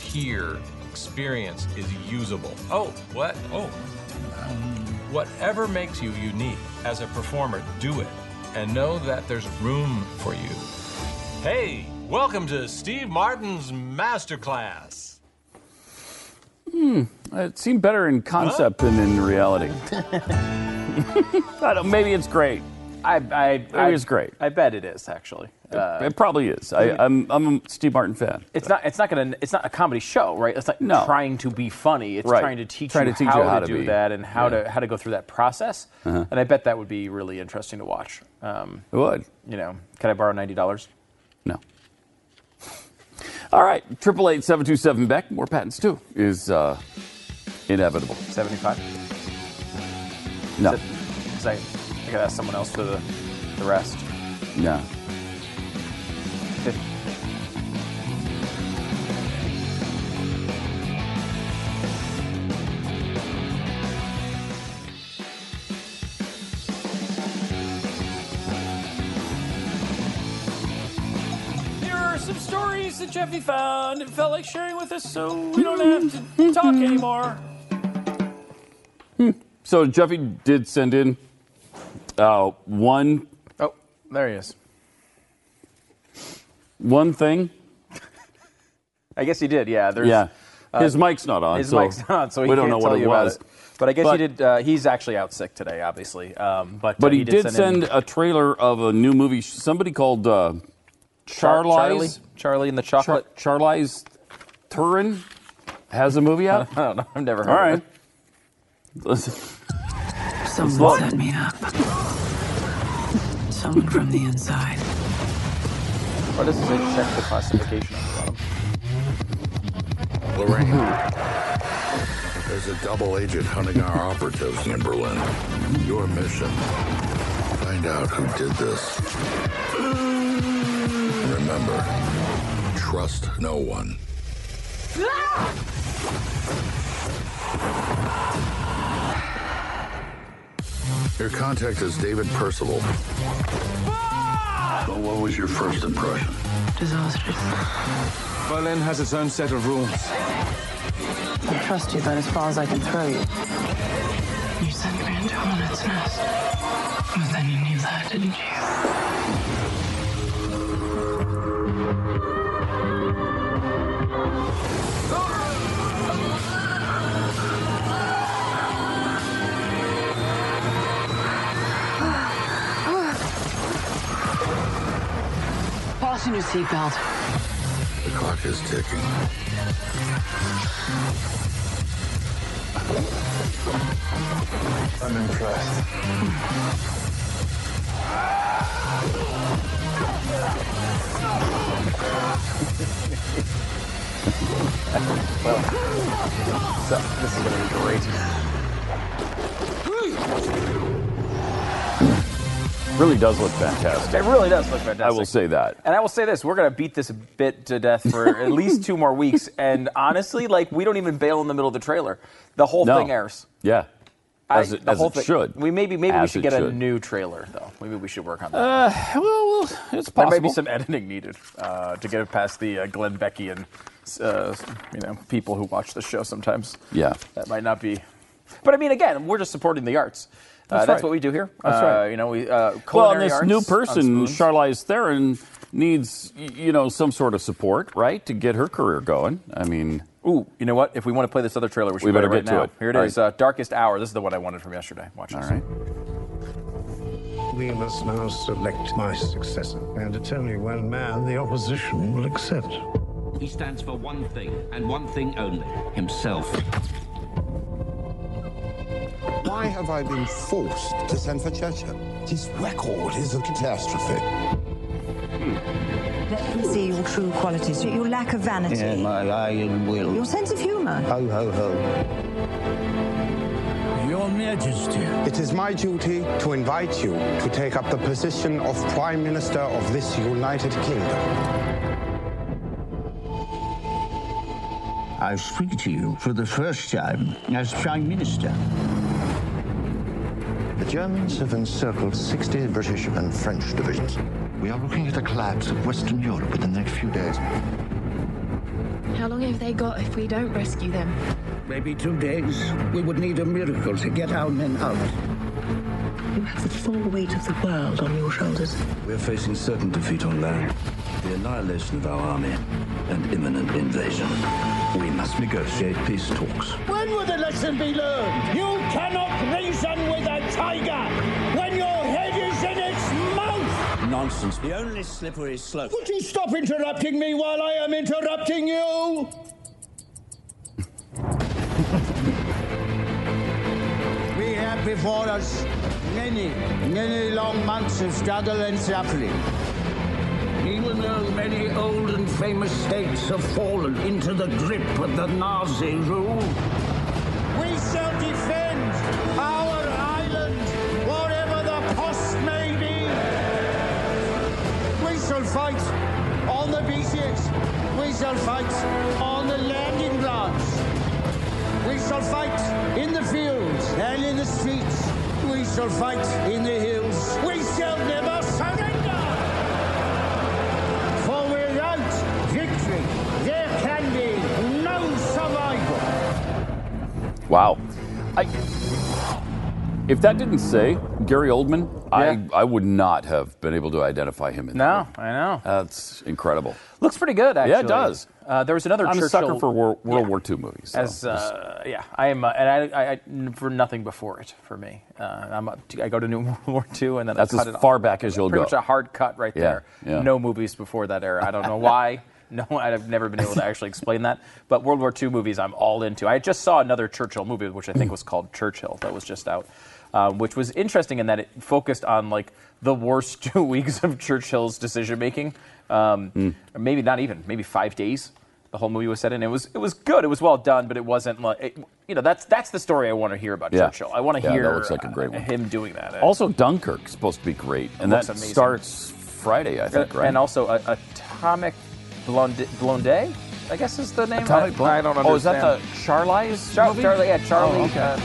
hear, experience is usable. Oh, what? Oh. Whatever makes you unique as a performer, do it. And know that there's room for you. Hey, welcome to Steve Martin's Masterclass. Hmm. It seemed better in concept than in reality. I don't, maybe it's great. I, I, Maybe it's great. I bet it is actually. Uh, it probably is. I, I'm, I'm a Steve Martin fan. It's not. It's not gonna. It's not a comedy show, right? It's not No. trying to be funny. It's Right. trying to teach Trying you to teach how, you how to, to do be. that and how Yeah. to how to go through that process. Uh-huh. And I bet that would be really interesting to watch. Um, It would. You know, can I borrow ninety dollars? No. All right, triple eight seven two seven Beck. More patents too is uh, inevitable. Seventy five. No, Because I, I could ask someone else for the the rest. Yeah. Fif- are some stories that Jeffy found and felt like sharing with us so we don't have to talk anymore. Hmm. So Jeffy did send in uh, one Oh, there he is. one thing. I guess he did. Yeah. There's, yeah, his uh, mic's not on. His so mic's not on, so he we don't know what it was. it. But I guess But- he did. Uh, he's actually out sick today, obviously. Um, but But uh, he, did, send, a trailer of a new movie. Somebody called uh, Char- Charlie, Charlie and the Chocolate. Char- Charlize Theron has a movie out. I don't know. I've never heard. All of right. it. Listen. Someone set me up. Someone from the inside. What does it say? Check the classification on the bottom. Lorraine, there's a double agent hunting our operatives in Berlin. Your mission, find out who did this. Remember, trust no one. Ah! Your contact is David Percival. Ah! Well, what was your first impression? Disastrous. Berlin has its own set of rules. I trust you, but as far as I can throw you. You sent me into Hornet's Nest. But then you knew that, didn't you? Fasten your seatbelt. The clock is ticking. I'm impressed. well, so this is going to be great. Really does look fantastic. It really does look fantastic. I will say that. And I will say this: we're going to beat this bit to death for at least two more weeks. And honestly, like we don't even bail in the middle of the trailer. The whole No. thing airs. Yeah. As I- it, the as whole thing- should. We maybe maybe we should get a new trailer though. Maybe we should work on that. Uh, well, it's possible. There may be some editing needed uh, to get it past the uh, Glenn Becky and uh, you know people who watch the show sometimes. Yeah. That might not be. But I mean, again, we're just supporting the arts. Uh, That's that's right. what we do here. That's Uh, right. You know, we uh, Well, and this arts new person. Charlize Theron, needs you know some sort of support, right, to get her career going. I mean, Ooh, you know what? If we want to play this other trailer, we should We play better it right get to it. Here it All is, uh, Darkest Hour. This is the one I wanted from yesterday. Watch this. All right. We must now select my successor, and it's only one man the opposition will accept. He stands for one thing, and one thing only himself. Why have I been forced to send for Churchill? His record is a catastrophe. Let me see your true qualities, your lack of vanity, my iron will. your sense of humour. Ho, ho, ho. Your Majesty. It is my duty to invite you to take up the position of Prime Minister of this United Kingdom. I speak to you for the first time as Prime Minister. The Germans have encircled 60 British and French divisions. We are looking at a collapse of Western Europe within the next few days. How long have they got if we don't rescue them? Maybe two days. We would need a miracle to get our men out. You have the full weight of the world on your shoulders. We're facing certain defeat on land, the annihilation of our army, and imminent invasion. We must negotiate peace talks. When will the lesson be learned? You cannot reason with a tiger when your head is in its mouth! Nonsense. The only slippery slope. Would you stop interrupting me while I am interrupting you? we have before us many, many long months of struggle and suffering. Even though many old and famous states have fallen into the grip of the Nazi rule, we shall defend We shall fight on the landing grounds. We shall fight in the fields and in the streets. We shall fight in the hills. We shall never surrender. For without victory, there can be no survival. wow. I, if that didn't say Gary Oldman, I, I would not have been able to identify him in No, I know. That's incredible. Looks pretty good, actually. Yeah, it does. Uh, there was another I'm Churchill. a sucker for World, World Yeah. War II movies. so As uh, yeah, I am, uh, and I, I, I for nothing before it for me. Uh, I'm up to, I go to New World War II, and then That's as far off. back as you'll Pretty go. much a hard cut right Yeah, there. yeah. No movies before that era. I don't know why. No, I've never been able to actually explain that. But World War II movies, I'm all into. I just saw another Churchill movie, which I think was called Churchill, that was just out, um, which was interesting in that it focused on like the worst two weeks of Churchill's decision making. Um, Hmm. or Maybe not even, maybe five days. The whole movie was set in. It was it was good. It was well done, but it wasn't like it, you know that's that's the story I want to hear about Yeah. Churchill. I want to Yeah, hear that looks like a great uh, one. him doing that. Also, Dunkirk's supposed to be great, and that amazing. starts Friday, I think, right? And also uh, Atomic Blonde, Blonde, I guess is the name. Atomic I, Blonde? I don't understand. Oh, is that the Charlie's Char- movie? Charlie? Yeah, Charlie. Oh, okay. uh,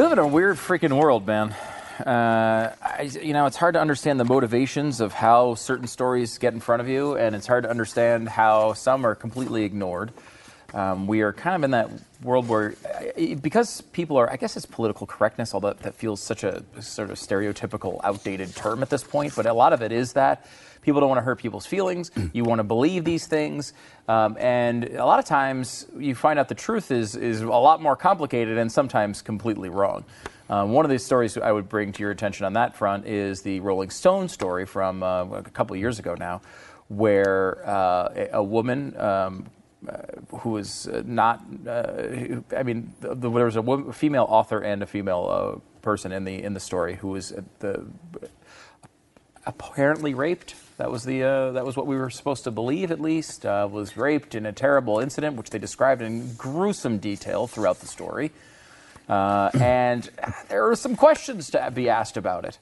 We live in a weird freaking world, man. Uh, I, you know, it's hard to understand the motivations of how certain stories get in front of you, and it's hard to understand how some are completely ignored. Um, we are kind of in that world where, because people are, I guess it's political correctness, although that feels such a sort of stereotypical, outdated term at this point, but a lot of it is that. People don't want to hurt people's feelings. You want to believe these things, um, and a lot of times you find out the truth is is a lot more complicated and sometimes completely wrong. Um, one of the stories I would bring to your attention on that front is the Rolling Stone story from uh, a couple of years ago now, where uh, a, a woman. Um, uh, who was uh, not, uh, I mean, the, the, there was a, wo- female author and a female uh, person in the in the story who was the apparently raped. That was the uh, that was what we were supposed to believe, at least. Uh, was raped in a terrible incident, which they described in gruesome detail throughout the story. Uh, and there are some questions to be asked about it.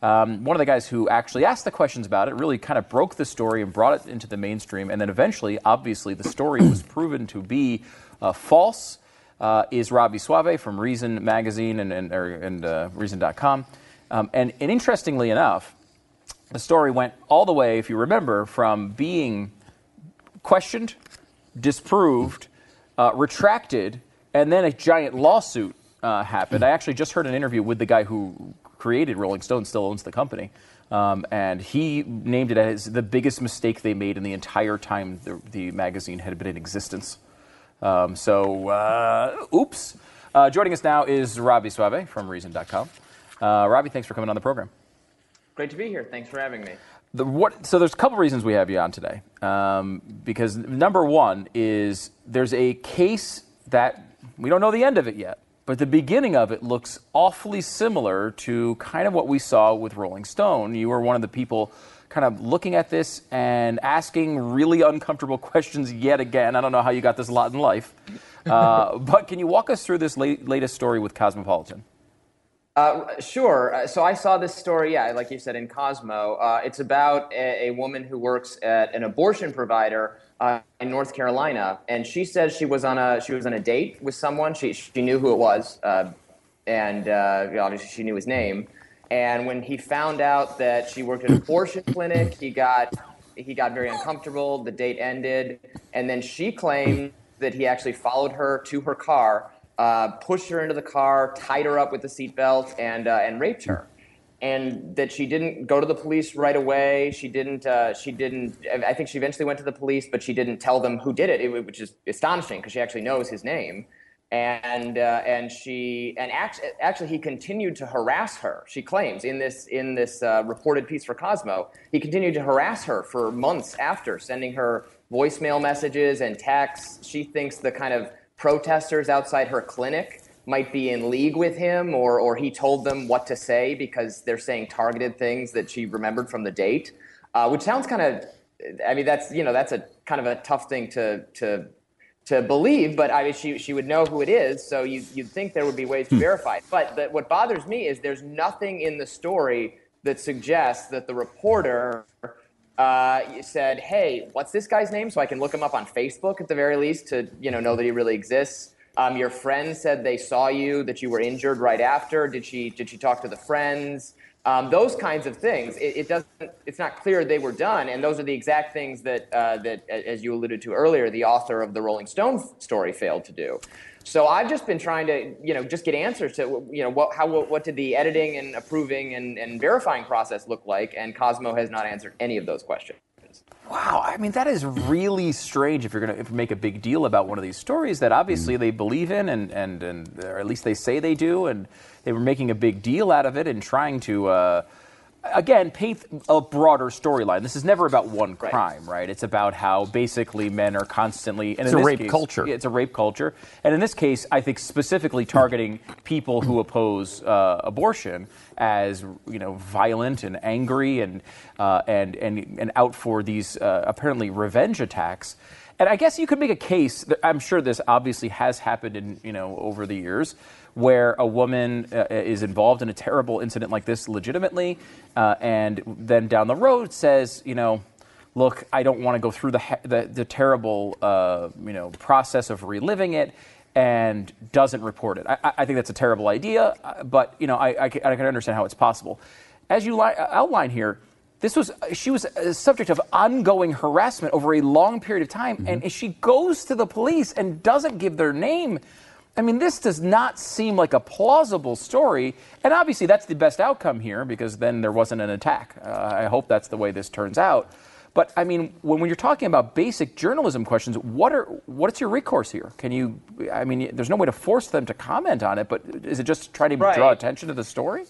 Um, one of the guys who actually asked the questions about it really kind of broke the story and brought it into the mainstream. And then eventually, obviously, the story was proven to be uh, false. Uh, is Robby Soave from Reason Magazine and, and, or, and uh, Reason.com. Um, and, and interestingly enough, the story went all the way, if you remember, from being questioned, disproved, uh, retracted, and then a giant lawsuit uh, happened. I actually just heard an interview with the guy who created Rolling Stone, still owns the company. Um, and he named it as the biggest mistake they made in the entire time the, the magazine had been in existence. Um, so, uh, oops. Uh, joining us now is Robby Soave from Reason.com. Uh, Robby, thanks for coming on the program. Great to be here. Thanks for having me. The, what, so there's a couple reasons we have you on today. Um, because number one is there's a case that we don't know the end of it yet, but the beginning of it looks awfully similar to kind of what we saw with Rolling Stone. You were one of the people kind of looking at this and asking really uncomfortable questions yet again. I don't know how you got this lot in life, uh, but can you walk us through this late, latest story with Cosmopolitan? Uh, sure. Uh, so I saw this story, yeah, like you said, in Cosmo. Uh, it's about a, a woman who works at an abortion provider uh, in North Carolina, and she says she was on a she was on a date with someone. She she knew who it was, uh, and obviously she knew his name. And when he found out that she worked at an abortion clinic, he got he got very uncomfortable. The date ended, and then she claimed that he actually followed her to her car, uh, pushed her into the car, tied her up with the seatbelt, and uh, and raped her. And that she didn't go to the police right away. She didn't. Uh, she didn't. I think she eventually went to the police, but she didn't tell them who did it, it which is astonishing because she actually knows his name and uh, and she and act, actually he continued to harass her. She claims in this in this uh, reported piece for Cosmo, he continued to harass her for months after, sending her voicemail messages and texts. She thinks the kind of protesters outside her clinic might be in league with him, or or he told them what to say because they're saying targeted things that she remembered from the date, uh, which sounds kind of. I mean, that's you know that's a kind of a tough thing to to to believe, but I mean, she, she would know who it is, so you, you'd think there would be ways to verify it. But the, what bothers me is there's nothing in the story that suggests that the reporter uh, said, "Hey, what's this guy's name?" So I can look him up on Facebook at the very least to you know know that he really exists. Um, your friend said they saw you, that you were injured right after. Did she did she talk to the friends? Um, those kinds of things. It, it doesn't. It's not clear they were done, and those are the exact things that uh, that, as you alluded to earlier, the author of the Rolling Stone story failed to do. So I've just been trying to, you know, just get answers to, you know, what, how, what did the editing and approving and, and verifying process look like? And Cosmo has not answered any of those questions. Wow, I mean that is really strange. If you're going to make a big deal about one of these stories that obviously they believe in, and and and or at least they say they do, and they were making a big deal out of it and trying to. Uh, Again, paint a broader storyline. This is never about one crime, right? It's about how basically men are constantly. And It's in a this rape case- culture. It's a rape culture, and in this case, I think specifically targeting people who oppose uh, abortion as you know violent and angry and uh, and and and out for these uh, apparently revenge attacks. And I guess you could make a case. That I'm sure this obviously has happened in you know over the years, where a woman uh, is involved in a terrible incident like this legitimately, uh, and then down the road says, you know, look, I don't want to go through the ha- the, the terrible uh, you know process of reliving it, and doesn't report it. I, I- think that's a terrible idea, uh, but you know I, I, can, I can understand how it's possible. as you li- outline here, this was she was a subject of ongoing harassment over a long period of time, and if she goes to the police and doesn't give their name. I mean, this does not seem like a plausible story, and obviously that's the best outcome here because then there wasn't an attack. Uh, I hope that's the way this turns out. But I mean, when, when you're talking about basic journalism questions, what are what's your recourse here? Can you? I mean, there's no way to force them to comment on it, but is it just trying to Right. draw attention to the story?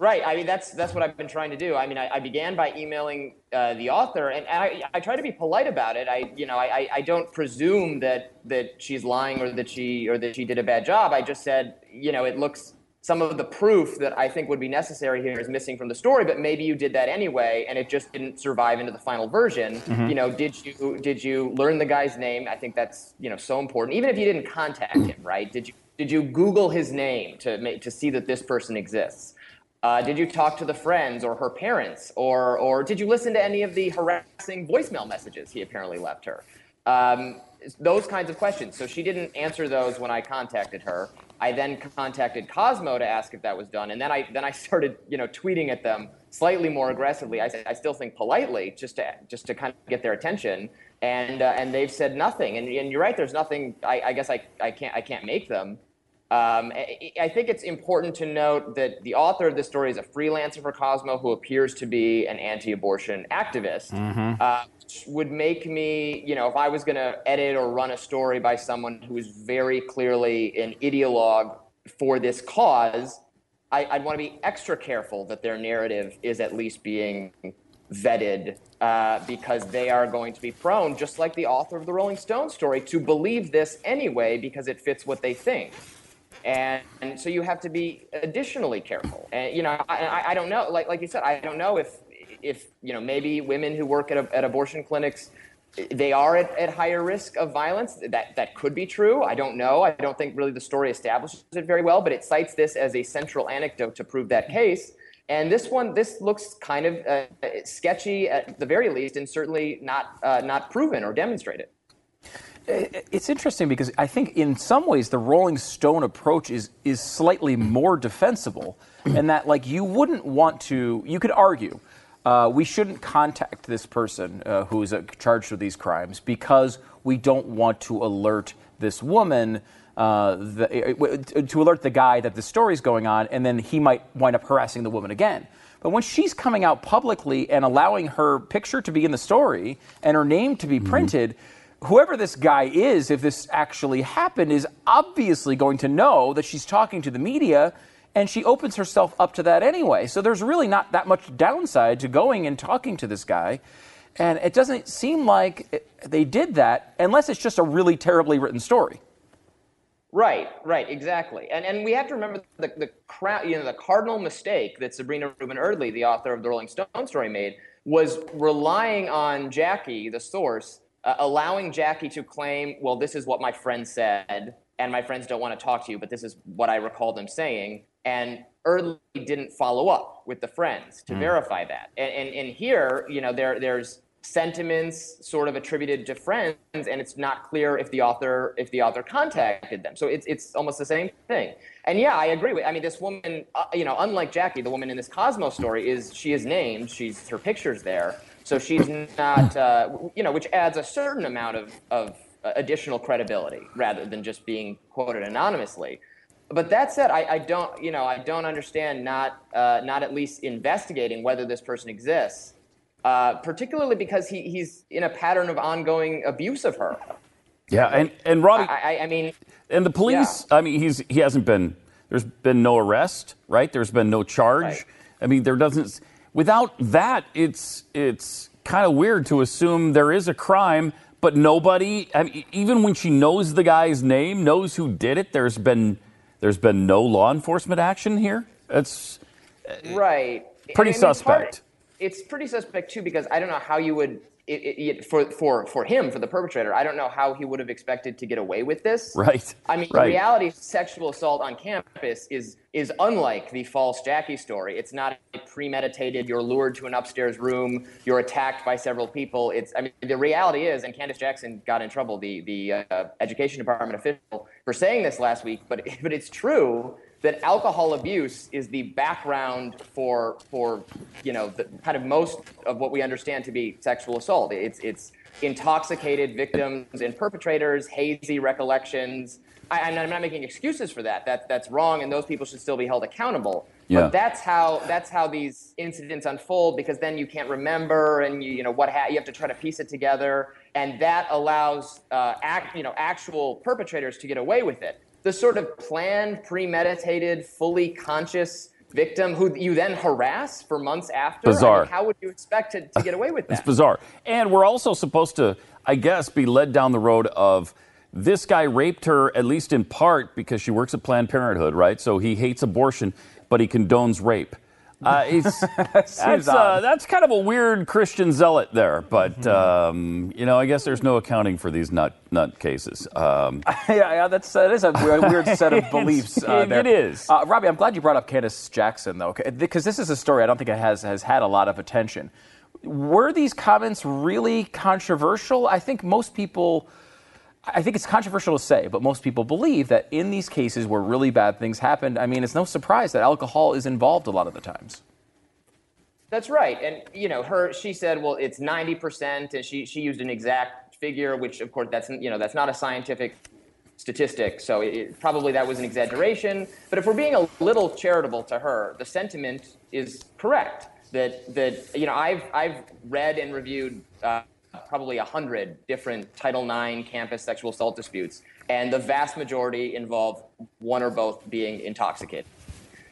Right. I mean, that's that's what I've been trying to do. I mean, I, I began by emailing uh, the author, and I, I try to be polite about it. I, you know, I, I- don't presume that that she's lying or that she or that she did a bad job. I just said, you know, it looks some of the proof that I think would be necessary here is missing from the story, but maybe you did that anyway, and it just didn't survive into the final version. Mhm. You know, did you did you learn the guy's name? I think that's you know so important. Even if you didn't contact him, right? Did you did you Google his name to make to see that this person exists? Uh, did you talk to the friends or her parents, or or did you listen to any of the harassing voicemail messages he apparently left her? Um, those kinds of questions. So she didn't answer those when I contacted her. I then contacted Cosmo to ask if that was done, and then I then I started you know tweeting at them slightly more aggressively. I, I still think politely, just to just to kind of get their attention, and uh, and they've said nothing. And, and you're right. There's nothing. I, I guess I, I can't I can't make them. Um, I, think it's important to note that the author of this story is a freelancer for Cosmo who appears to be an anti-abortion activist uh, which would make me, you know, if I was going to edit or run a story by someone who is very clearly an ideologue for this cause, I, I'd want to be extra careful that their narrative is at least being vetted uh, because they are going to be prone, just like the author of the Rolling Stone story, to believe this anyway because it fits what they think. And, and so you have to be additionally careful. And you know, I, I, don't know. Like like you said, I don't know if if you know maybe women who work at, a, at abortion clinics they are at, at higher risk of violence. That that could be true. I don't know. I don't think really the story establishes it very well, but it cites this as a central anecdote to prove that case. And this one, this looks kind of uh, sketchy at the very least, and certainly not uh, not proven or demonstrated. It's interesting because I think in some ways the Rolling Stone approach is is slightly more defensible, and that like you wouldn't want to. You could argue uh, we shouldn't contact this person uh, who is uh, charged with these crimes because we don't want to alert this woman. Uh, the, uh, to alert the guy that the story's going on, and then he might wind up harassing the woman again. But when she's coming out publicly and allowing her picture to be in the story and her name to be printed, whoever this guy is, if this actually happened, is obviously going to know that she's talking to the media and she opens herself up to that anyway. So there's really not that much downside to going and talking to this guy. And it doesn't seem like they did that unless it's just a really terribly written story. Right, right, exactly. And and we have to remember the the you know, the cardinal mistake that Sabrina Rubin Erdely, the author of the Rolling Stone story, made was relying on Jackie, the source, uh, allowing Jackie to claim, well, this is what my friend said, and my friends don't want to talk to you, but this is what I recall them saying. And Erdely didn't follow up with the friends to Mm. verify that. And, and and here, you know, there there's sentiments sort of attributed to friends and it's not clear if the author if the author contacted them so it's it's almost the same thing and yeah i agree with i mean this woman uh, you know unlike jackie the woman in this cosmo story is she is named she's her picture's there so she's not uh, you know which adds a certain amount of of uh, additional credibility rather than just being quoted anonymously but that said, I, I don't, you know, I don't understand not, uh, not at least investigating whether this person exists, uh, particularly because he, he's in a pattern of ongoing abuse of her. Yeah, and and Robby, I, I, I mean, and the police. I mean, he's he hasn't been. There's been no arrest, right? There's been no charge. I mean, there doesn't. Without that, it's it's kind of weird to assume there is a crime, but nobody. I mean, even when she knows the guy's name, knows who did it. There's been there's been no law enforcement action here. It's right. pretty mean, it's hard- suspect. It's pretty suspect too because I don't know how you would. It, it, for for for him for the perpetrator, I don't know how he would have expected to get away with this. Right. I mean, Right. the reality sexual assault on campus is is unlike the false Jackie story. It's not premeditated. You're lured to an upstairs room. You're attacked by several people. It's. I mean, the reality is, and Candice Jackson got in trouble, the the uh, education department official, for saying this last week. But but it's true. That alcohol abuse is the background for for you know the kind of most of what we understand to be sexual assault. It's it's intoxicated victims and perpetrators, hazy recollections. I, I'm not making excuses for that. That that's wrong, and those people should still be held accountable. Yeah. But that's how that's how these incidents unfold because then you can't remember and you you know what ha- you have to try to piece it together and that allows uh, act you know actual perpetrators to get away with it. The sort of planned, premeditated, fully conscious victim who you then harass for months after. I mean, Bizarre. how would you expect to, to get away with that? It's bizarre. And we're also supposed to, I guess, be led down the road of this guy raped her, at least in part, because she works at Planned Parenthood, right? So he hates abortion, but he condones rape. Uh, that's, uh, that's kind of a weird Christian zealot there, but Mm-hmm. um, you know, I guess there's no accounting for these nut nut cases. Um, yeah, yeah, that's that is a weird, weird set of beliefs. Uh, there. it is. Uh, Robby, I'm glad you brought up Candice Jackson though, because this is a story I don't think it has has had a lot of attention. Were these comments really controversial? I think most people. I think it's controversial to say, but most people believe that in these cases where really bad things happened, I mean, it's no surprise that alcohol is involved a lot of the times. That's right. And you know, her she said, well, it's 90% and she she used an exact figure which of course that's you know, that's not a scientific statistic, so it, probably that was an exaggeration, but if we're being a little charitable to her, the sentiment is correct that that you know, I've I've read and reviewed uh, probably a hundred different Title IX campus sexual assault disputes, and the vast majority involve one or both being intoxicated.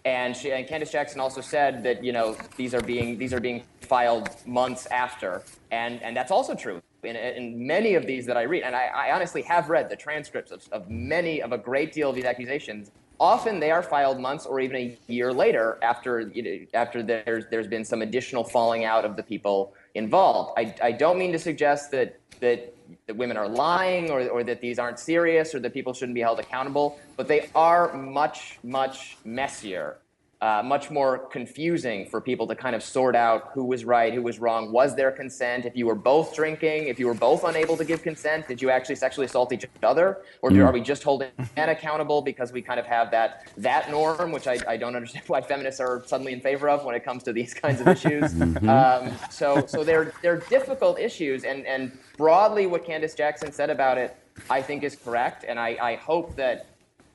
And, she, and Candice Jackson also said that you know these are being these are being filed months after, and and that's also true in, in many of these that I read. And I, I honestly have read the transcripts of, of many of a great deal of these accusations. Often they are filed months or even a year later after you know, after there's there's been some additional falling out of the people involved. I, I don't mean to suggest that that that women are lying or, or that these aren't serious or that people shouldn't be held accountable, but they are much, much messier, uh, much more confusing for people to kind of sort out who was right, who was wrong. Was there consent? If you were both drinking, if you were both unable to give consent, did you actually sexually assault each other? Or Mm. are we just holding men accountable because we kind of have that, that norm, which I, I don't understand why feminists are suddenly in favor of when it comes to these kinds of issues. Mhm. Um, so so they're, they're difficult issues. And, and broadly, what Candice Jackson said about it, I think is correct. And I, I hope that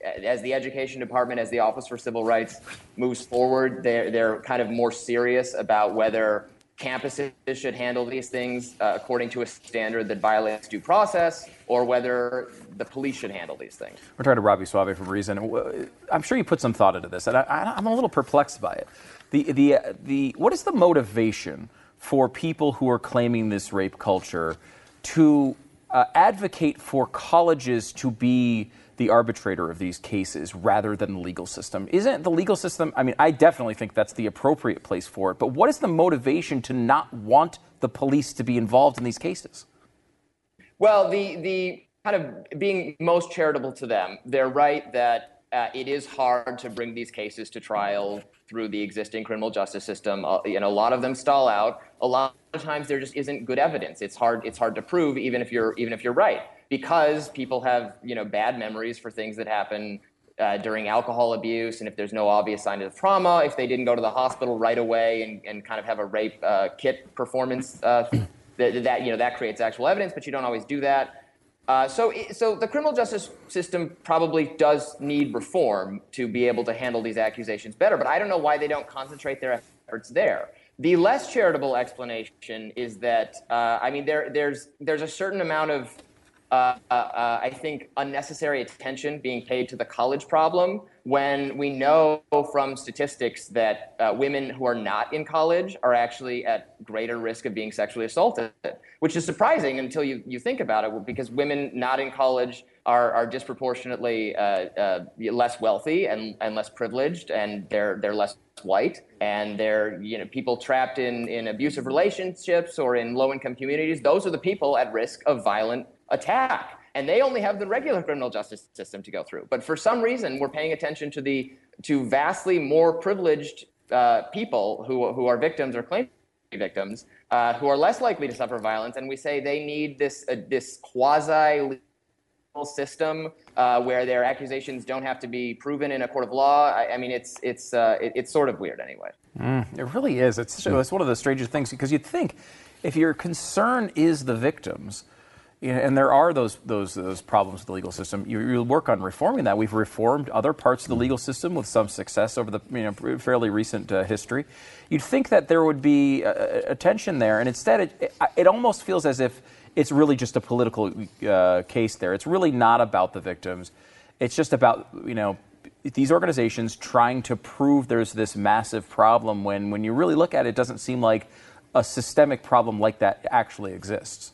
as the education department, as the Office for Civil Rights moves forward, they're, they're kind of more serious about whether campuses should handle these things uh, according to a standard that violates due process or whether the police should handle these things. We're talking to Robby Soave from Reason. I'm sure you put some thought into this, and I, I'm a little perplexed by it. The, the, the, what is the motivation for people who are claiming this rape culture to uh, advocate for colleges to be the arbitrator of these cases rather than the legal system? Isn't the legal system, I mean, I definitely think that's the appropriate place for it, but what is the motivation to not want the police to be involved in these cases? Well, the the kind of being most charitable to them, they're right that uh, it is hard to bring these cases to trial through the existing criminal justice system. Uh, a lot of them stall out. A lot of times there just isn't good evidence. It's hard. It's hard to prove, even if you're even if you're right, because people have you know bad memories for things that happen. Uh, during alcohol abuse, and if there's no obvious sign of trauma, if they didn't go to the hospital right away and, and kind of have a rape uh, kit performance uh, that, that you know that creates actual evidence, but you don't always do that. Uh, so, it- so the criminal justice system probably does need reform to be able to handle these accusations better. But I don't know why they don't concentrate their efforts there. The less charitable explanation is that uh, I mean there there's there's a certain amount of uh, uh, uh, I think, unnecessary attention being paid to the college problem when we know from statistics that uh, women who are not in college are actually at greater risk of being sexually assaulted, which is surprising until you, you think about it, because women not in college are, are disproportionately uh, uh, less wealthy and, and less privileged, and they're, they're less white, and they're you know people trapped in, in abusive relationships or in low income communities. Those are the people at risk of violent attack. And they only have the regular criminal justice system to go through. But for some reason, we're paying attention to the to vastly more privileged uh, people who, who are victims or claim victims, uh, who are less likely to suffer violence, and we say they need this uh, this quasi legal system uh, where their accusations don't have to be proven in a court of law. I, I mean, it's it's uh, it, it's sort of weird anyway. Mm, it really is. It's, it's one of the strangest things because you'd think if your concern is the victims, and there are those those those problems with the legal system, you, you work on reforming that. We've reformed other parts of the legal system with some success over the you know fairly recent uh, history. You'd think that there would be attention there, and instead, it, it, it almost feels as if it's really just a political uh, case there. It's really not about the victims. It's just about you know these organizations trying to prove there's this massive problem when when you really look at it, it doesn't seem like a systemic problem like that actually exists.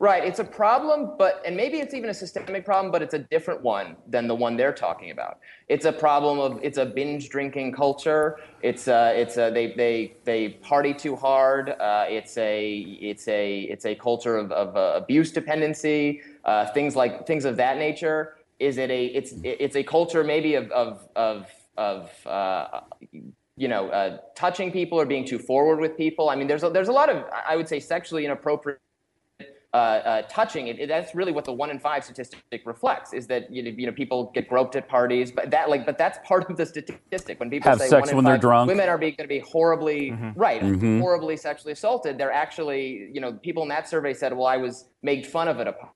Right, it's a problem, but and maybe it's even a systemic problem, but it's a different one than the one they're talking about. It's a problem of it's a binge drinking culture. It's a, it's a they they they party too hard. Uh, it's a it's a it's a culture of, of uh, abuse dependency. Uh, things like things of that nature. Is it a it's it's a culture maybe of of of of uh, you know uh, touching people or being too forward with people. I mean, there's a, there's a lot of I would say sexually inappropriate uh, uh, touching, it, it, that's really what the one in five statistic reflects. Is that you know, you know people get groped at parties, but that like but that's part of the statistic. When people Have say sex one when five they're drunk. women are going to be horribly Mhm. right, Mhm. horribly sexually assaulted, they're actually you know people in that survey said, well, I was made fun of at a party.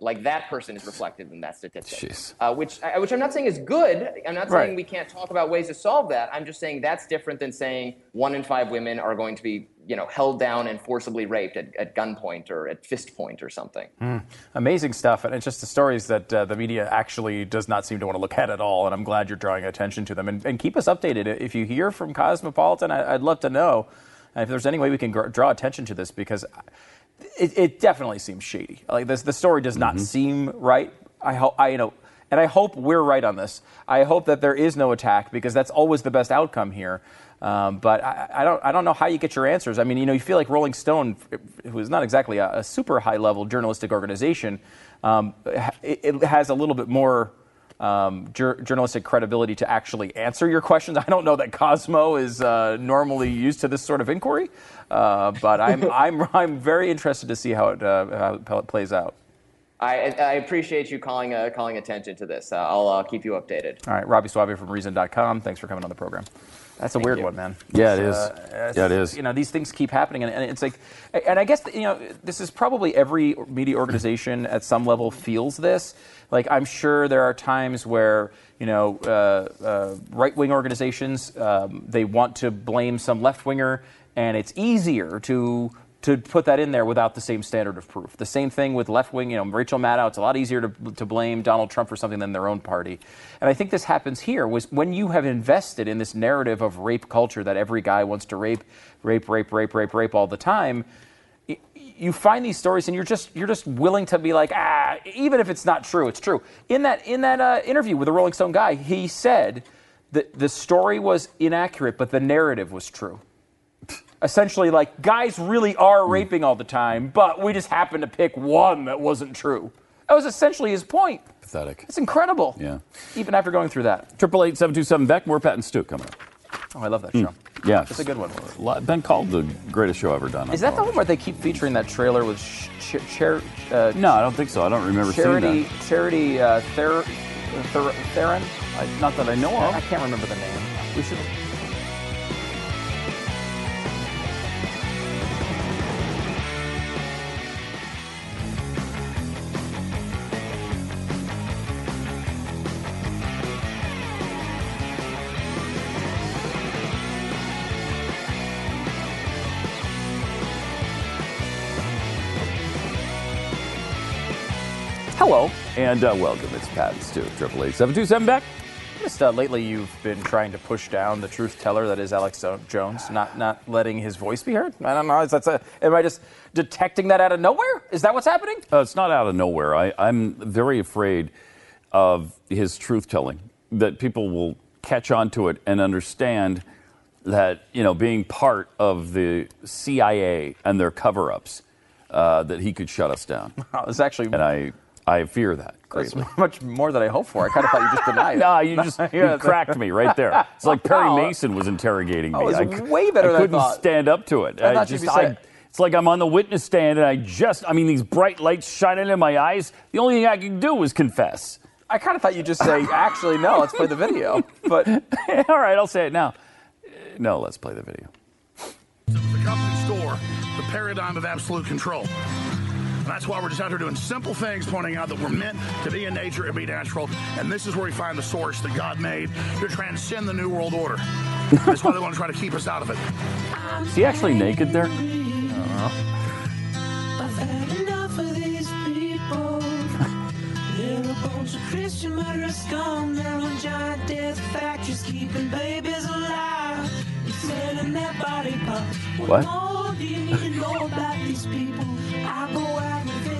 Like that person is reflected in that statistic, uh, which I- which I'm not saying is good. I'm not saying Right. we can't talk about ways to solve that. I'm just saying that's different than saying one in five women are going to be you know held down and forcibly raped at, at gunpoint or at fist point or something. Mm, amazing stuff, and it's just the stories that uh, the media actually does not seem to want to look at at all. And I'm glad you're drawing attention to them. And, and keep us updated if you hear from Cosmopolitan. I, I'd love to know if there's any way we can gr- draw attention to this because it, it definitely seems shady. Like this, the story does not seem right. I hope I you know. And I hope we're right on this. I hope that there is no attack because that's always the best outcome here. Um, but I, I don't, I don't know how you get your answers. I mean, you know, you feel like Rolling Stone, who is not exactly a, a super high level journalistic organization, um, it, it has a little bit more um, jur- journalistic credibility to actually answer your questions. I don't know that Cosmo is uh, normally used to this sort of inquiry, uh, but I'm, I'm, I'm very interested to see how it, uh, how it plays out. I, I appreciate you calling uh, calling attention to this. Uh, I'll uh, keep you updated. All right, Robby Soave from Reason.com. Thanks for coming on the program. That's a Thank weird you. one, man. Yeah, It's, uh, Yeah, it is. You know, these things keep happening, and, and it's like, and I guess you know, this is probably every media organization at some level feels this. Like, I'm sure there are times where you know, uh, uh, right-wing organizations um, they want to blame some left-winger, and it's easier to to put that in there without the same standard of proof. The same thing with left wing, you know, Rachel Maddow, it's a lot easier to, to blame Donald Trump for something than their own party. And I think this happens here was when you have invested in this narrative of rape culture that every guy wants to rape, rape, rape, rape, rape, rape all the time. You find these stories and you're just you're just willing to be like ah even if it's not true it's true. In that in that uh, interview with the Rolling Stone guy he said that the story was inaccurate but the narrative was true essentially like guys really are raping all the time, but we just happen to pick one that wasn't true. That was essentially his point. Pathetic. It's incredible. Yeah. Even after going through that. Triple eight seven two seven Beck. More Pat and Stu coming up. Oh, I love that show. Yeah, It's a good one. Been called the greatest show ever done. Is that the one where they keep featuring that trailer with ch- ch- uh, No, I don't think so. I don't remember Charity seeing Charity uh, Ther- Ther- Theron? I, not that I know of. I can't remember the name. We should. Hello. And uh, welcome. It's Pat Stu. Triple eight seven two seven Beck. Just uh, lately, you've been trying to push down the truth teller that is Alex Jones, not not letting his voice be heard. I don't know. Is that a, am I just detecting that out of nowhere? Is that what's happening? Uh, it's not out of nowhere. I, I'm very afraid of his truth telling, that people will catch on to it and understand that, you know, being part of the CIA and their cover ups, uh, that he could shut us down. It's actually. And I, I fear that That's much more than I hoped for. I kind of thought you just denied it. No, you just you cracked me right there. It's like Perry Wow. Mason was interrogating me. Oh, it was I way better I than I couldn't thought. stand up to it. I thought you'd just, be saying- I, It's like I'm on the witness stand and I just, I mean, these bright lights shining in my eyes. The only thing I can do is confess. I kind of thought you'd just say, actually, no, let's play the video. But all right, I'll say it now. No, let's play the video. the company store, the paradigm of absolute control. And that's why we're just out here doing simple things, pointing out that we're meant to be in nature and be natural. And this is where we find the source that God made to transcend the New World Order. that's why they want to try to keep us out of it. Is he actually naked there? I've had enough of these people. They're a bunch of Christian murderers scum. They're giant death factories keeping babies alive. You're selling their body parts. What? more do you need to know about these people? I go out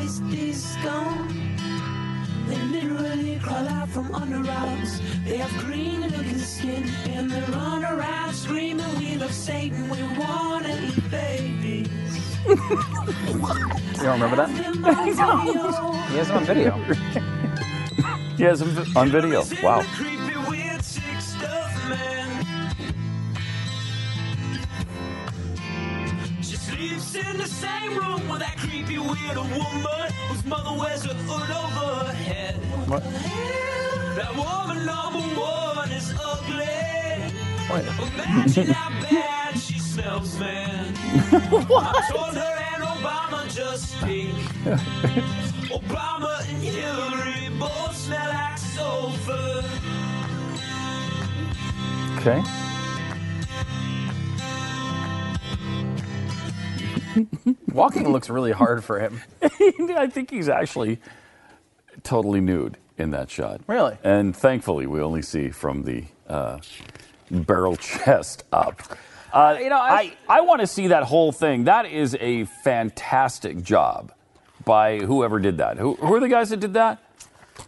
face these scum. They literally crawl out from under rocks. They have green looking skin and they run around screaming, We love Satan, we wanna eat babies. you don't remember that? he has it on video. He has him on video. Wow. In the same room with that creepy, weird woman whose mother wears a hood over her head. What? That woman number one is ugly. Wait. Imagine how bad she smells, man. I told her and Obama just speak. Obama and Hillary both smell like sulfur. Okay. Walking looks really hard for him. I think he's actually totally nude in that shot. Really? And thankfully, we only see from the uh, barrel chest up. Uh, you know, I, I want to see that whole thing. That is a fantastic job by whoever did that. Who, who are the guys that did that?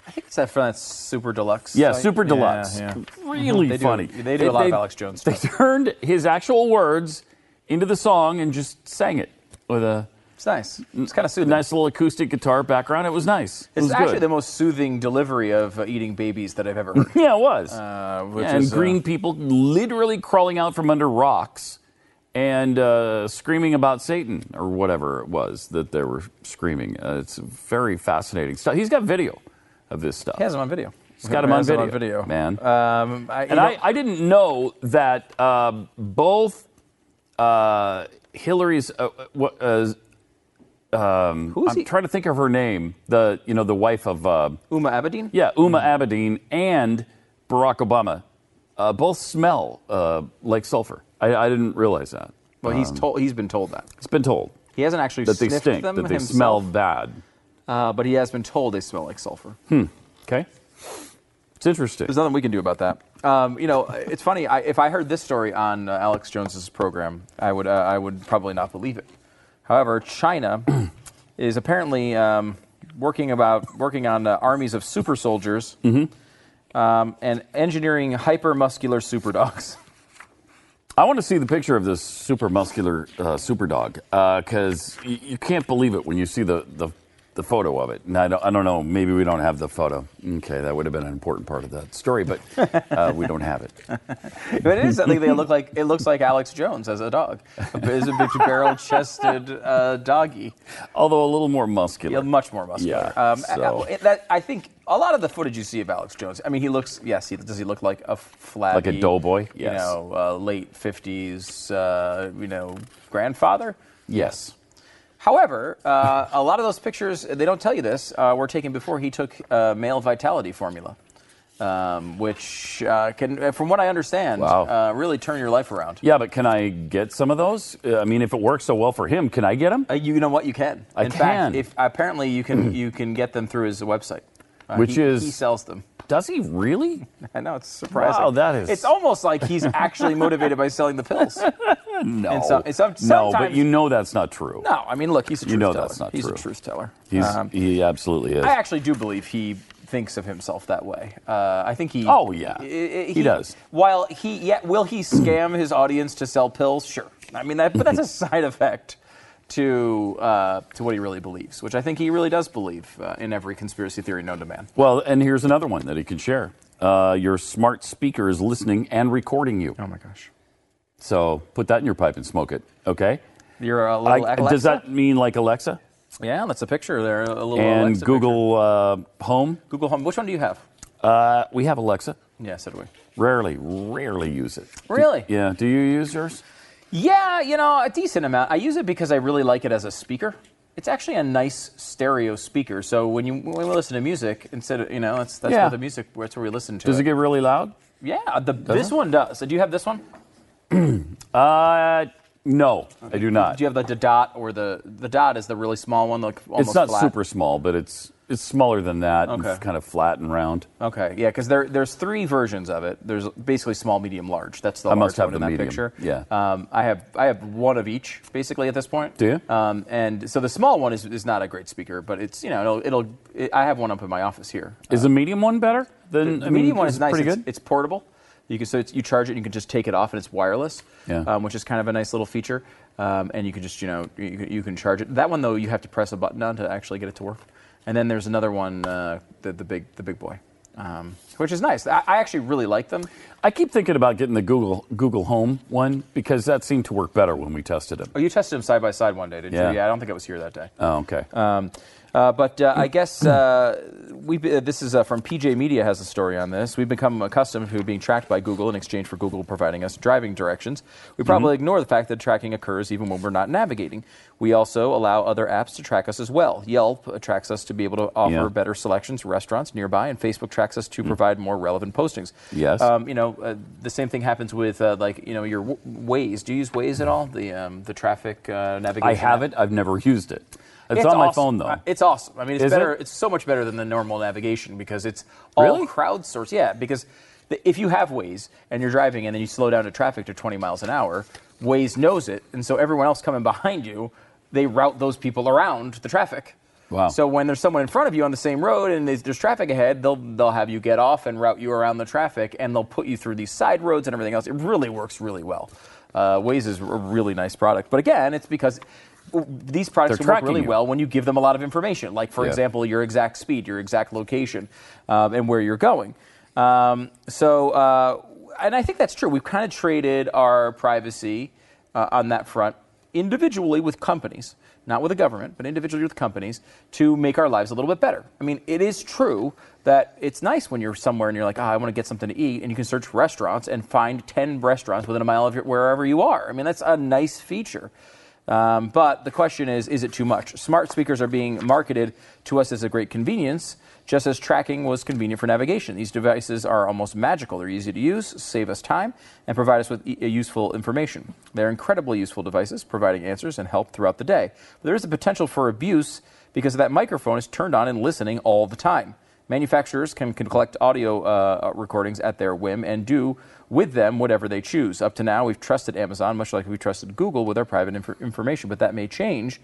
I think it's that from that Super Deluxe. Yeah, site. Super Deluxe. yeah. Really They do- funny. they do a lot of Alex Jones They stuff. turned his actual words into the song and just sang it with a. It's nice. It's kind of soothing. Nice little acoustic guitar background. It was nice. It It's was actually good. the most soothing delivery of uh, eating babies that I've ever heard. Yeah, it was. Uh, Yeah, and is, uh, green people literally crawling out from under rocks and uh, screaming about Satan or whatever it was that they were screaming. Uh, it's very fascinating stuff. He's got video of this stuff. He has them on video. He's got him on video, on video. man. Um, I, and I, I didn't know that uh, both uh, Hillary's. Uh, what, uh, um, Who's I'm he? trying to think of her name. The you know the wife of uh, Huma Abedin. yeah, Huma Abedin and Barack Obama uh, both smell uh, like sulfur. I, I didn't realize that. Well, he's Um, told. He's been told that. He's been told He hasn't actually that they sniffed stink, them that they himself, smell bad. Uh, but he has been told they smell like sulfur. Hmm. Okay. It's interesting. There's nothing we can do about that. Um, you know, it's funny. I, if I heard this story on uh, Alex Jones's program, I would uh, I would probably not believe it. However, China is apparently um, working about working on uh, armies of super soldiers um, and engineering hypermuscular super dogs. I want to see the picture of this super muscular uh, super dog because y- you can't believe it when you see the, the, the photo of it. And I don't, I don't know, maybe we don't have the photo. Okay, that would have been an important part of that story, but uh, we don't have it. but it is. I think they look like it looks like Alex Jones as a dog. It's a big barrel-chested uh, doggy. Although a little more muscular. Yeah, much more muscular. Yeah, Um, so- I, I- that, I think a lot of the footage you see of Alex Jones. I mean, he looks. Yes, he, does he look like a flabby, Like a doughboy? You know, uh, late fifties. Uh, you know, grandfather. Yes. However, uh, a lot of those pictures, they don't tell you this, uh, were taken before he took uh, male vitality formula, um, which uh, can, uh, from what I understand, uh, really turn your life around. Yeah, but can I get some of those? I mean, if it works so well for him, can I get them? Uh, you know what? You can. I In can. fact, if apparently you can, you can get them through his website, Uh, Which he- is- he sells them. Does he really? I know it's surprising. Wow, that is- It's almost like he's actually motivated by selling the pills. No. And some- and some- no, but you know that's not true. No, I mean, look, he's a truth You know teller. that's not he's true. a truth teller. He's, Um, he absolutely is. I actually do believe he thinks of himself that way. Uh, I think he. Oh, yeah. I- He does. While he, yeah, will he scam his audience to sell pills? Sure. I mean, that, but that's a side effect to uh, to what he really believes, which I think he really does believe uh, in every conspiracy theory known to man. Well, and here's another one that he can share. Uh, your smart speaker is listening and recording you. Oh my gosh. So put that in your pipe and smoke it, okay? You're a I- little Alexa? does that mean like Alexa? Yeah, that's a picture there. A little and Alexa Google uh, Home? Google Home. Which one do you have? Uh, we have Alexa. Yeah, so do we. Rarely, rarely use it. Do- Really? yeah. Do you use yours? Yeah, you know, a decent amount. I use it because I really like it as a speaker. It's actually a nice stereo speaker. So when you when we listen to music, instead of you know, that's that's Yeah. where the music that's where we listen to Does it. it get really loud? Yeah, the, this it? one does. So Do you have this one? Uh, no, I do not. Do you have the, the dot or the the dot is the really small one, like almost It's not flat? super small, but it's it's smaller than that. Okay. It's kind of flat and round. Okay, yeah, because there there's three versions of it. There's basically small, medium, large. That's the I large must have one in that medium, picture. yeah. Um, I have I have one of each basically at this point. Do you? Um, and so the small one is, is not a great speaker, but it's you know it'll, it'll it, I have one up in my office here. Is the medium one better than The medium one is is nice. Pretty good. it's portable. You can so it's, you charge it, and you can just take it off, and it's wireless. Yeah. Um, which is kind of a nice little feature. Um, and you can just you know you, can- you can charge it. That one though, you have to press a button on to actually get it to work. And then there's another one, uh, the the big the big boy, um, which is nice. I, I actually really like them. I keep thinking about getting the Google Google Home one because that seemed to work better when we tested it. Oh, you tested them side by side one day, did Yeah. you? Yeah, I don't think I was here that day. Oh, okay. Um, uh, but uh, I guess uh, we uh, this is uh, from PJ Media has a story on this. We've become accustomed to being tracked by Google in exchange for Google providing us driving directions. We probably ignore the fact that tracking occurs even when we're not navigating. We also allow other apps to track us as well. Yelp tracks us to be able to offer Yeah. better selections, restaurants nearby, and Facebook tracks us to provide more relevant postings. Yes. Um, you know, uh, the same thing happens with uh, like you know your w- Waze. Do you use Waze at all? The um, the traffic uh, navigation. I have app? I've never used it. It's, on my phone though. It's awesome. I mean, it's Is better. it? It's so much better than the normal navigation because it's all Really? crowdsourced. Yeah, because the, if you have Waze and you're driving and then you slow down to traffic to 20 miles an hour, Waze knows it, and so everyone else coming behind you, they route those people around the traffic. Wow. So when there's someone in front of you on the same road and there's, there's traffic ahead, they'll they'll have you get off and route you around the traffic, and they'll put you through these side roads and everything else. It really works really well. Uh, Waze is a really nice product, but again, it's because these products They're can work really you. well when you give them a lot of information, like for Yeah. example, your exact speed, your exact location, um, and where you're going. Um, so, uh, and I think that's true. We've kind of traded our privacy uh, on that front individually with companies, not with the government, but individually with companies to make our lives a little bit better. I mean, it is true that it's nice when you're somewhere and you're like, oh, I want to get something to eat, and you can search restaurants and find 10 restaurants within a mile of your, wherever you are. I mean, that's a nice feature. Um, but the question is, is it too much? Smart speakers are being marketed to us as a great convenience, just as tracking was convenient for navigation. These devices are almost magical. They're easy to use, save us time, and provide us with e- useful information. They're incredibly useful devices, providing answers and help throughout the day. But there is a potential for abuse because that microphone is turned on and listening all the time. Manufacturers can, can collect audio uh, recordings at their whim and do with them whatever they choose. Up to now, we've trusted Amazon, much like we trusted Google with our private inf- information, but that may change.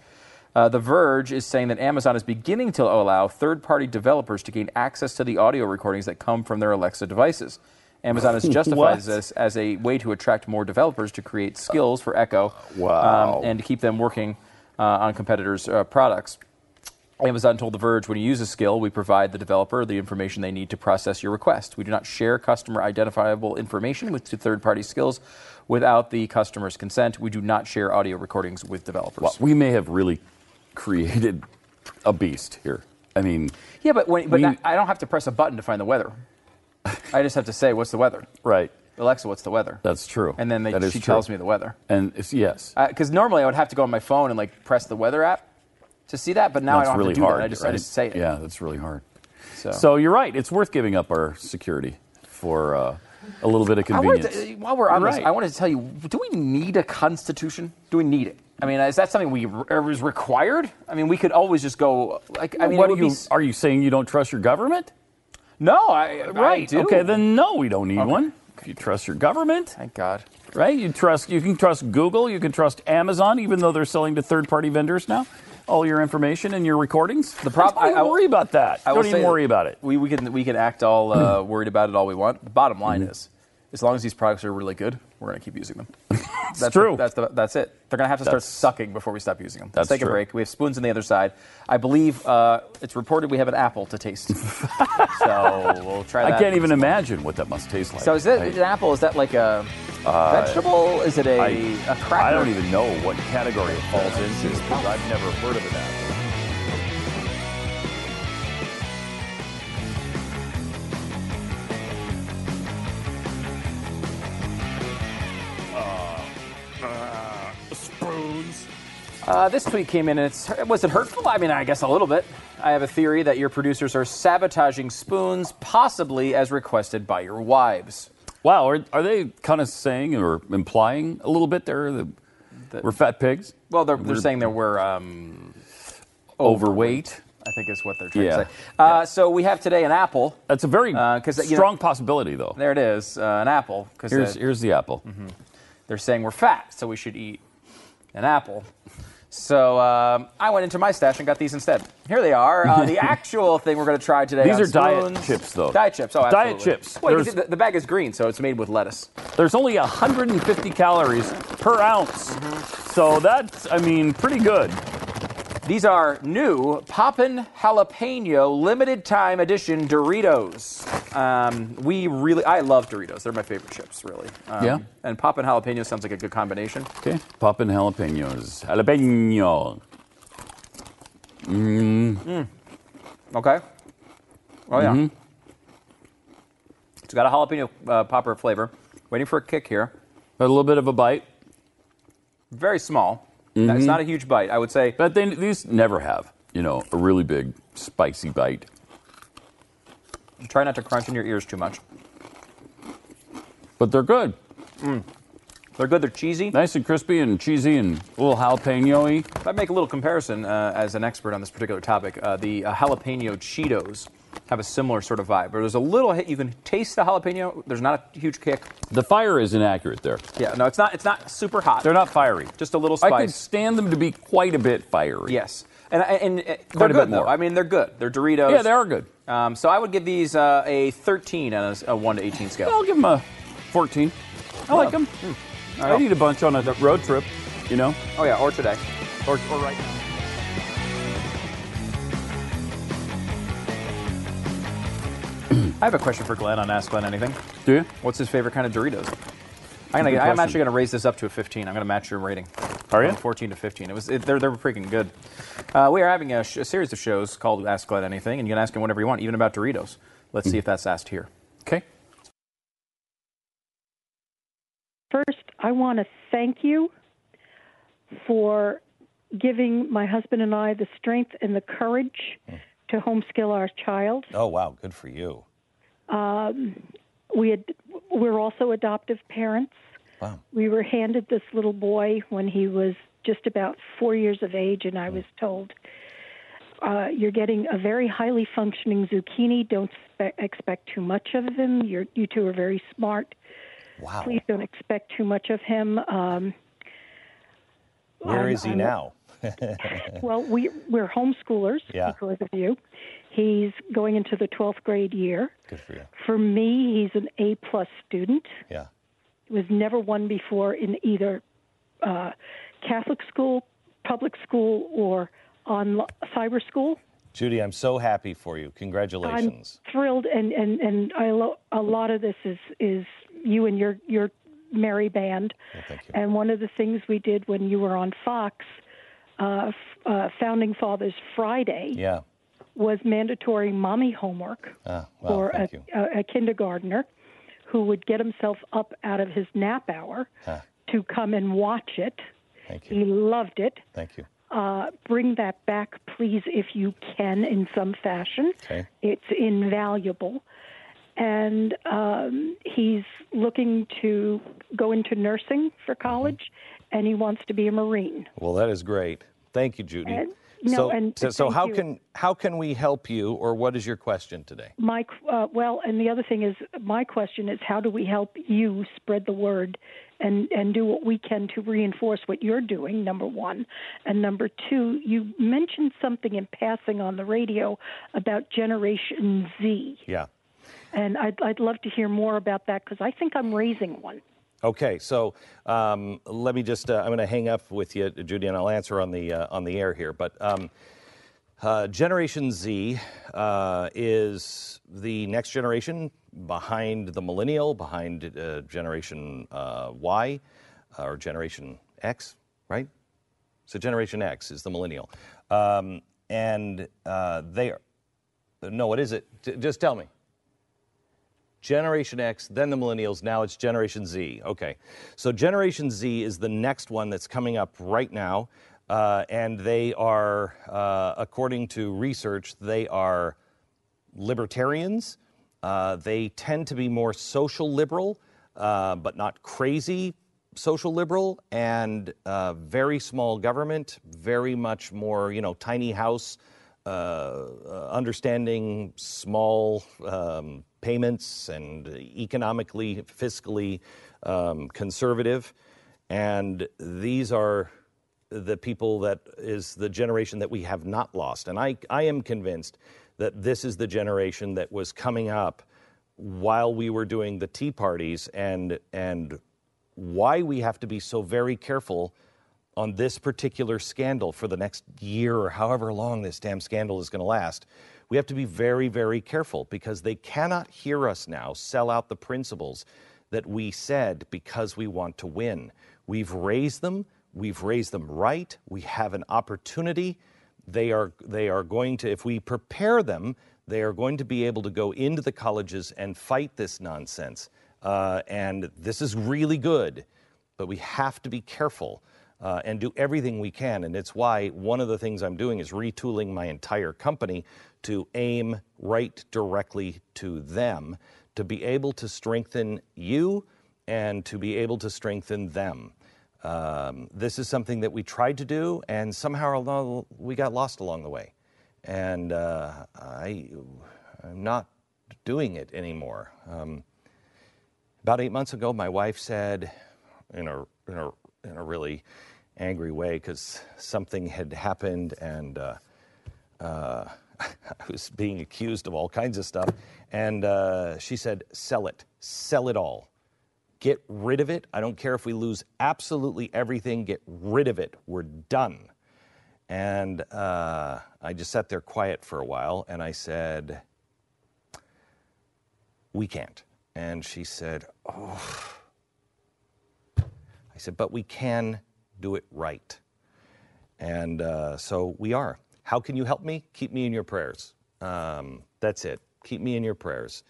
Uh, the Verge is saying that Amazon is beginning to allow third party developers to gain access to the audio recordings that come from their Alexa devices. Amazon has justified this as a way to attract more developers to create skills for Echo Wow. um, and to keep them working uh, on competitors' uh, products. Amazon told The Verge when you use a skill, we provide the developer the information they need to process your request. We do not share customer identifiable information with third party skills without the customer's consent. We do not share audio recordings with developers. Well, we may have really created a beast here. I mean, yeah, but, when, but we- I- I don't have to press a button to find the weather. I just have to say, what's the weather? right. Alexa, what's the weather? That's true. And then they, she true. tells me the weather. And it's, yes, uh, Because normally I would have to go on my phone and like press the weather app to see that, but now that's I don't really have to do hard. that. I just, I right? just say it. Yeah, that's really hard. So, So you're right. It's worth giving up our security for uh, a little bit of I convenience. to, while we're on You're this. I wanted to tell you: Do we need a constitution? Do we need it? I mean, is that something we is required? I mean, we could always just go like. I mean, what are would be you? Are you saying you don't trust your government? no, I I Right. do. Okay, then no, we don't need one. If you trust your government, Thank God. right? You trust. You can trust Google. You can trust Amazon, even though they're selling to third-party vendors now. All your information and your recordings. The prob- Don't I- I- worry about that. I don't even worry about it. We, we can we can act all uh, worried about it all we want. The bottom line Mm-hmm. is, as long as these products are really good, we're going to keep using them. that's true. The, that's the, that's it. They're going to have to start That's- sucking before we stop using them. Let's take true. a break. We have spoons on the other side. I believe uh, it's reported we have an apple to taste. so we'll try I can't even imagine what that must taste like. So is that I- an apple? Is that like a Uh, Vegetable? Is it a- I, a cracker? I don't even know what category it falls into because I've never heard of an apple. Uh, this tweet came in and it's was it hurtful? I mean, I guess a little bit. I have a theory that your producers are sabotaging spoons, possibly as requested by your wives. Wow, are, are they kind of saying or implying a little bit there that we're fat pigs? Well, they're, they're saying that we're um, overweight. I think is what they're trying Yeah. to say. Uh, So we have today an apple. That's a very because strong possibility, though. There it is, uh, an apple. Here's the- here's the apple. they're saying we're fat, so we should eat an apple. So um, I went into my stash and got these instead. Here they are. Uh, the actual thing we're going to try today. These are diet chips, though. Diet chips. Oh, absolutely. Diet chips. Well, you can There's- see the, the bag is green, so it's made with lettuce. There's only 150 calories per ounce, so that's I mean pretty good. These are new Poppin' Jalapeno limited time edition Doritos. Um, we really, I love Doritos. They're my favorite chips, really. Um, Yeah. And Poppin' Jalapeno sounds like a good combination. Okay, pop in jalapenos. Jalapeno. Mm. Okay. Oh yeah. Mhm. It's got a jalapeno uh, popper flavor. Waiting for a kick here. A little bit of a bite. Very small. It's Mhm. not a huge bite. I would say. But they, these never have, you know, a really big spicy bite. Try not to crunch in your ears too much. But they're good. Mm. They're good. They're cheesy. Nice and crispy and cheesy and a little jalapeno-y. If I make a little comparison uh, as an expert on this particular topic, uh, the uh, jalapeno Cheetos have a similar sort of vibe. Where there's a little hit, you can taste the jalapeno. There's not a huge kick. The fire is inaccurate there. Yeah, no, it's not. It's not super hot. They're not fiery. Just a little spice. I could stand them to be quite a bit fiery. Yes, and and, and uh, Quite they're a good bit though. more. I mean, they're good. They're Doritos. Yeah, they are good. Um, so I would give these uh, a 13 on a 1 to 18 scale. I'll give them a 14. I like them. I I'd eat a bunch on a road trip, you know? Oh yeah, or today. Or, or right now. I have a question for Glenn on Ask Glenn Anything. Do you? What's his favorite kind of Doritos? I'm, gonna, I'm actually going to raise this up to a 15. I'm going to match your rating. Are you? 14 to 15. It was it, they're they're freaking good. Uh, we are having a, sh- a series of shows called Ask Glenn Anything, and you can ask him whatever you want, even about Doritos. Let's see if that's asked here. Okay. First, I want to thank you for giving my husband and I the strength and the courage to homeskill our child. Oh, wow. Good for you. Um, we had, we're also adoptive parents. Wow. We were handed this little boy when he was just about four years of age, and I was told, uh, "You're getting a very highly functioning zucchini. Don't spe- expect too much of him. You're, you two are very smart. Wow. Please don't expect too much of him." Um, Where I'm- is he I'm- now? well, we we're homeschoolers Yeah. because of you. He's going into the twelfth grade year. Good for you. For me, he's an A plus student. Yeah. He was never one before in either uh, Catholic school, public school, or on cyber school. Judy, I'm so happy for you. Congratulations. I'm thrilled, and and and I lo- a lot of this is is you and your your merry band. thank you. And one of the things we did when you were on Fox, uh, uh, Founding Fathers Friday, Yeah. was mandatory mommy homework Ah, for a, a, a kindergartner who would get himself up out of his nap hour Ah. to come and watch it. Thank you. He loved it. Thank you. Uh, bring that back, please, if you can, in some fashion. Okay. It's invaluable. And um, he's looking to go into nursing for college, and he wants to be a Marine. Well, that is great. Thank you, Judy. And- no, so, and so, so how you. can how can we help you, or what is your question today? My uh, well, and the other thing is, my question is, how do we help you spread the word and and do what we can to reinforce what you're doing? Number one, and number two, you mentioned something in passing on the radio about Generation Z, Yeah. and I'd I'd love to hear more about that because I think I'm raising one. Okay, so um, let me just, uh, I'm going to hang up with you, Judy, and I'll answer on the, uh, on the air here. But um, uh, Generation Z uh, is the next generation behind the millennial, behind uh, Generation uh, Y uh, or Generation X, right? So Generation X is the millennial, um, and uh, they are. No, what is it? Just tell me. Generation X, then the millennials, now it's Generation Z. Okay. So Generation Z is the next one that's coming up right now. Uh, and they are, uh, according to research, they are libertarians. Uh, they tend to be more social liberal, uh, but not crazy social liberal, and uh, very small government, very much more, you know, tiny house, uh, uh, understanding small um, payments and economically, fiscally um, conservative. And these are the people that is the generation that we have not lost. And I, I am convinced that this is the generation that was coming up while we were doing the tea parties and, and why we have to be so very careful on this particular scandal for the next year or however long this damn scandal is going to last. We have to be very, very careful because they cannot hear us now sell out the principles that we said because we want to win. We've raised them, we've raised them right, we have an opportunity. They are, they are going to, if we prepare them, they are going to be able to go into the colleges and fight this nonsense. Uh, and this is really good, but we have to be careful uh, and do everything we can. And it's why one of the things I'm doing is retooling my entire company to aim right directly to them, to be able to strengthen you and to be able to strengthen them. Um, this is something that we tried to do, and somehow we got lost along the way. And uh, I, I'm not doing it anymore. Um, about eight months ago, my wife said, in a, in a, in a really angry way, because something had happened and uh, uh, I was being accused of all kinds of stuff. And uh, she said, sell it, sell it all. Get rid of it. I don't care if we lose absolutely everything, get rid of it. We're done. And uh, I just sat there quiet for a while and I said, We can't. And she said, Oh. I said, But we can do it right. And uh, so we are. How can you help me? Keep me in your prayers. Um, that's it. Keep me in your prayers.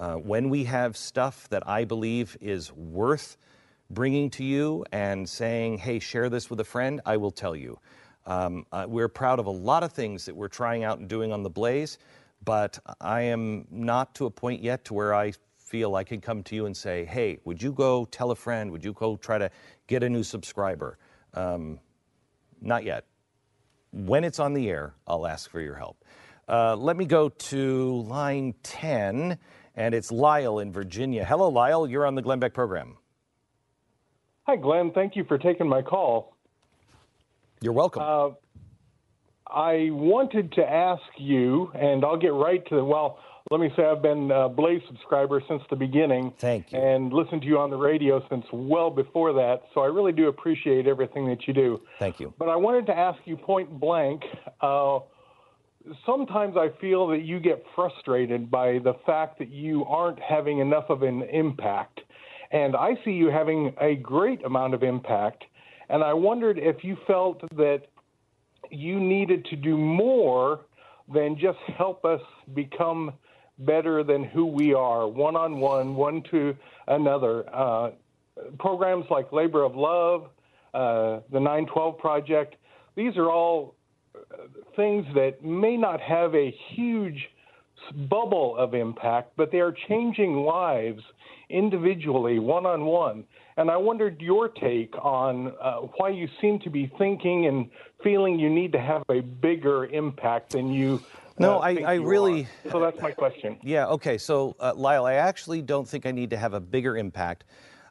Uh, when we have stuff that I believe is worth bringing to you and saying, hey, share this with a friend, I will tell you. Um, uh, we're proud of a lot of things that we're trying out and doing on the Blaze, but I am not to a point yet to where I feel I can come to you and say, hey, would you go tell a friend? Would you go try to get a new subscriber? Um, not yet. When it's on the air, I'll ask for your help. Uh, let me go to line 10, and it's Lyle in Virginia. Hello, Lyle. You're on the Glenn Beck program. Hi, Glenn. Thank you for taking my call. You're welcome. Uh, I wanted to ask you, and I'll get right to the well. Let me say I've been a Blaze subscriber since the beginning. Thank you. And listened to you on the radio since well before that. So I really do appreciate everything that you do. Thank you. But I wanted to ask you point blank. Uh, sometimes I feel that you get frustrated by the fact that you aren't having enough of an impact. And I see you having a great amount of impact. And I wondered if you felt that you needed to do more than just help us become better than who we are, one on one, one to another. Uh, programs like Labor of Love, uh, the 912 Project, these are all things that may not have a huge bubble of impact, but they are changing lives individually, one on one. And I wondered your take on uh, why you seem to be thinking and feeling you need to have a bigger impact than you. No, uh, I, I you really. are. So that's my question. Yeah, okay. So, uh, Lyle, I actually don't think I need to have a bigger impact.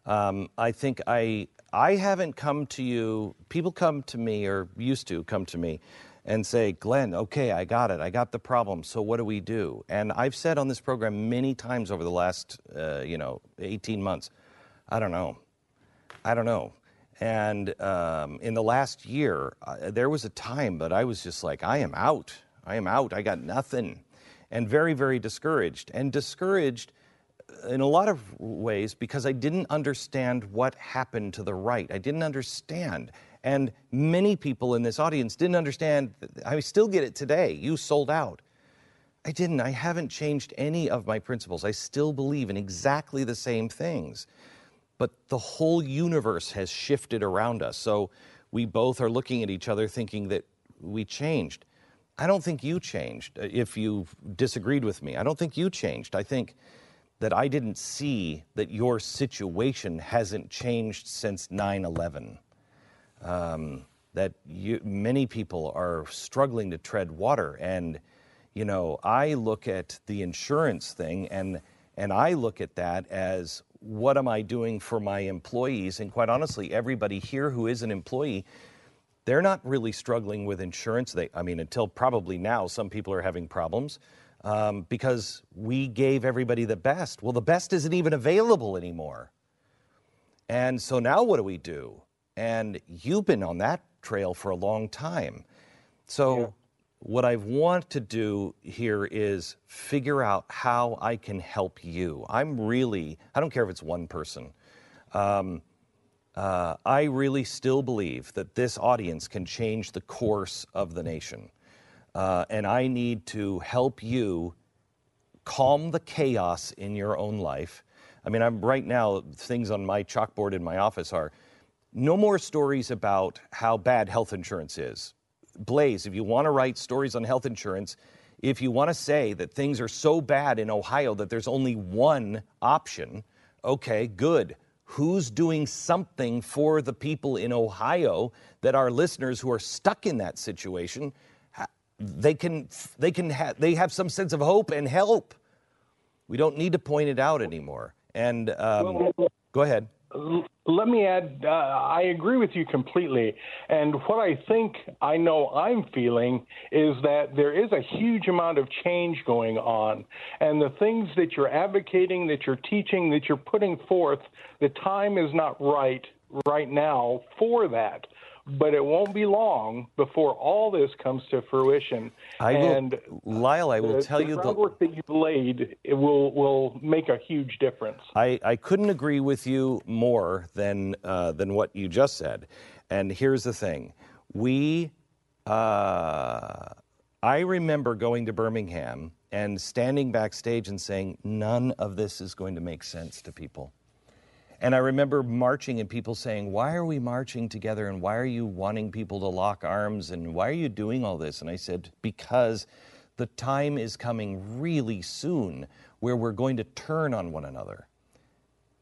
Um, I think I I haven't come to you. People come to me or used to come to me and say, Glenn, okay, I got it. I got the problem. So what do we do? And I've said on this program many times over the last, uh, you know, 18 months, I don't know. I don't know. And um, in the last year, uh, there was a time that I was just like, I am out. I am out. I got nothing. And very, very discouraged. And discouraged in a lot of ways because I didn't understand what happened to the right. I didn't understand. And many people in this audience didn't understand. I still get it today. You sold out. I didn't. I haven't changed any of my principles. I still believe in exactly the same things. But the whole universe has shifted around us. So we both are looking at each other thinking that we changed. I don't think you changed uh, if you disagreed with me. I don't think you changed. I think that I didn't see that your situation hasn't changed since 9 11. Um, that you, many people are struggling to tread water. And, you know, I look at the insurance thing and, and I look at that as what am I doing for my employees? And quite honestly, everybody here who is an employee, they're not really struggling with insurance. They, I mean, until probably now, some people are having problems um, because we gave everybody the best. Well, the best isn't even available anymore. And so now what do we do? And you've been on that trail for a long time. So, yeah. what I want to do here is figure out how I can help you. I'm really, I don't care if it's one person. Um, uh, I really still believe that this audience can change the course of the nation. Uh, and I need to help you calm the chaos in your own life. I mean, I'm right now, things on my chalkboard in my office are no more stories about how bad health insurance is. Blaze, if you want to write stories on health insurance, if you want to say that things are so bad in Ohio that there's only one option, okay, good. Who's doing something for the people in Ohio that our listeners who are stuck in that situation they can they can have they have some sense of hope and help. We don't need to point it out anymore. And um, go ahead. Let me add. Uh, I agree with you completely. And what I think I know I'm feeling is that there is a huge amount of change going on, and the things that you're advocating, that you're teaching, that you're putting forth, the time is not right right now for that but it won't be long before all this comes to fruition. I and will, Lyle, I will the, tell the you the groundwork that you've laid it will will make a huge difference. I, I couldn't agree with you more than uh, than what you just said. And here's the thing: we, uh, I remember going to Birmingham and standing backstage and saying, none of this is going to make sense to people. And I remember marching and people saying, Why are we marching together? And why are you wanting people to lock arms? And why are you doing all this? And I said, Because the time is coming really soon where we're going to turn on one another.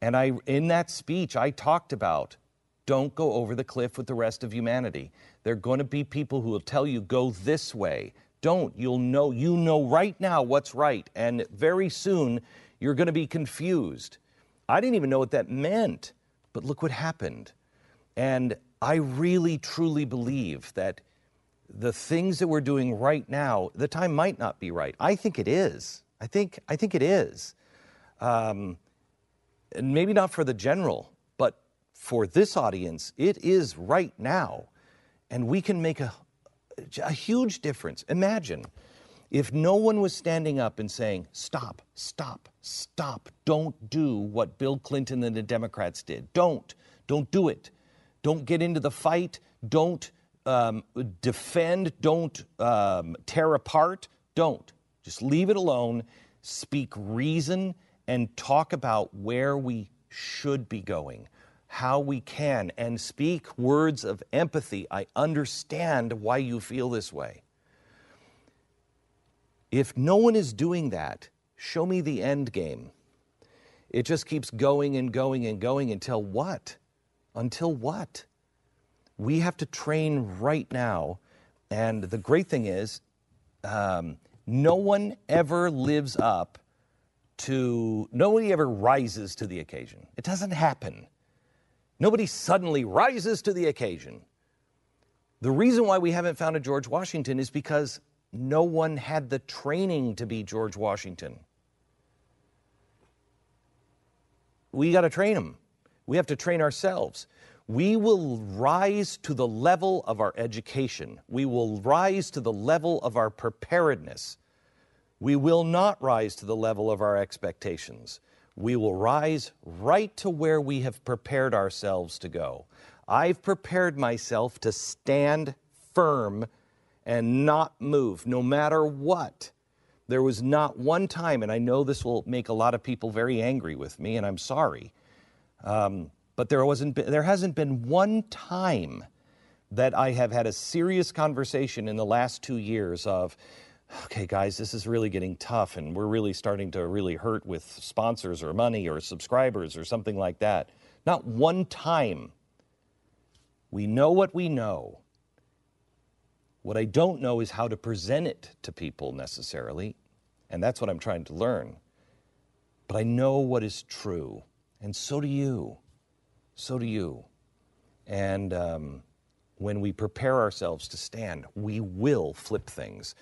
And I, in that speech, I talked about don't go over the cliff with the rest of humanity. There are going to be people who will tell you, go this way. Don't. You'll know, you know right now what's right. And very soon, you're going to be confused. I didn't even know what that meant, but look what happened. And I really, truly believe that the things that we're doing right now, the time might not be right. I think it is. I think, I think it is. Um, and maybe not for the general, but for this audience, it is right now. And we can make a, a huge difference. Imagine if no one was standing up and saying, stop, stop, stop, don't do what Bill Clinton and the Democrats did. Don't, don't do it. Don't get into the fight. Don't um, defend. Don't um, tear apart. Don't. Just leave it alone. Speak reason and talk about where we should be going, how we can, and speak words of empathy. I understand why you feel this way. If no one is doing that, show me the end game. It just keeps going and going and going until what? Until what? We have to train right now. And the great thing is, um, no one ever lives up to, nobody ever rises to the occasion. It doesn't happen. Nobody suddenly rises to the occasion. The reason why we haven't found a George Washington is because no one had the training to be George Washington. We got to train them. We have to train ourselves. We will rise to the level of our education. We will rise to the level of our preparedness. We will not rise to the level of our expectations. we will rise right to where we have prepared ourselves to go. I've prepared myself to stand firm and not move, no matter what. There was not one time, and I know this will make a lot of people very angry with me, and I'm sorry, um, but there wasn't. There hasn't been one time that I have had a serious conversation in the last two years of, okay, guys, this is really getting tough, and we're really starting to really hurt with sponsors or money or subscribers or something like that. Not one time. We know what we know. What I don't know is how to present it to people necessarily, and that's what I'm trying to learn. But I know what is true, and so do you. So do you. And um, when we prepare ourselves to stand, we will flip things.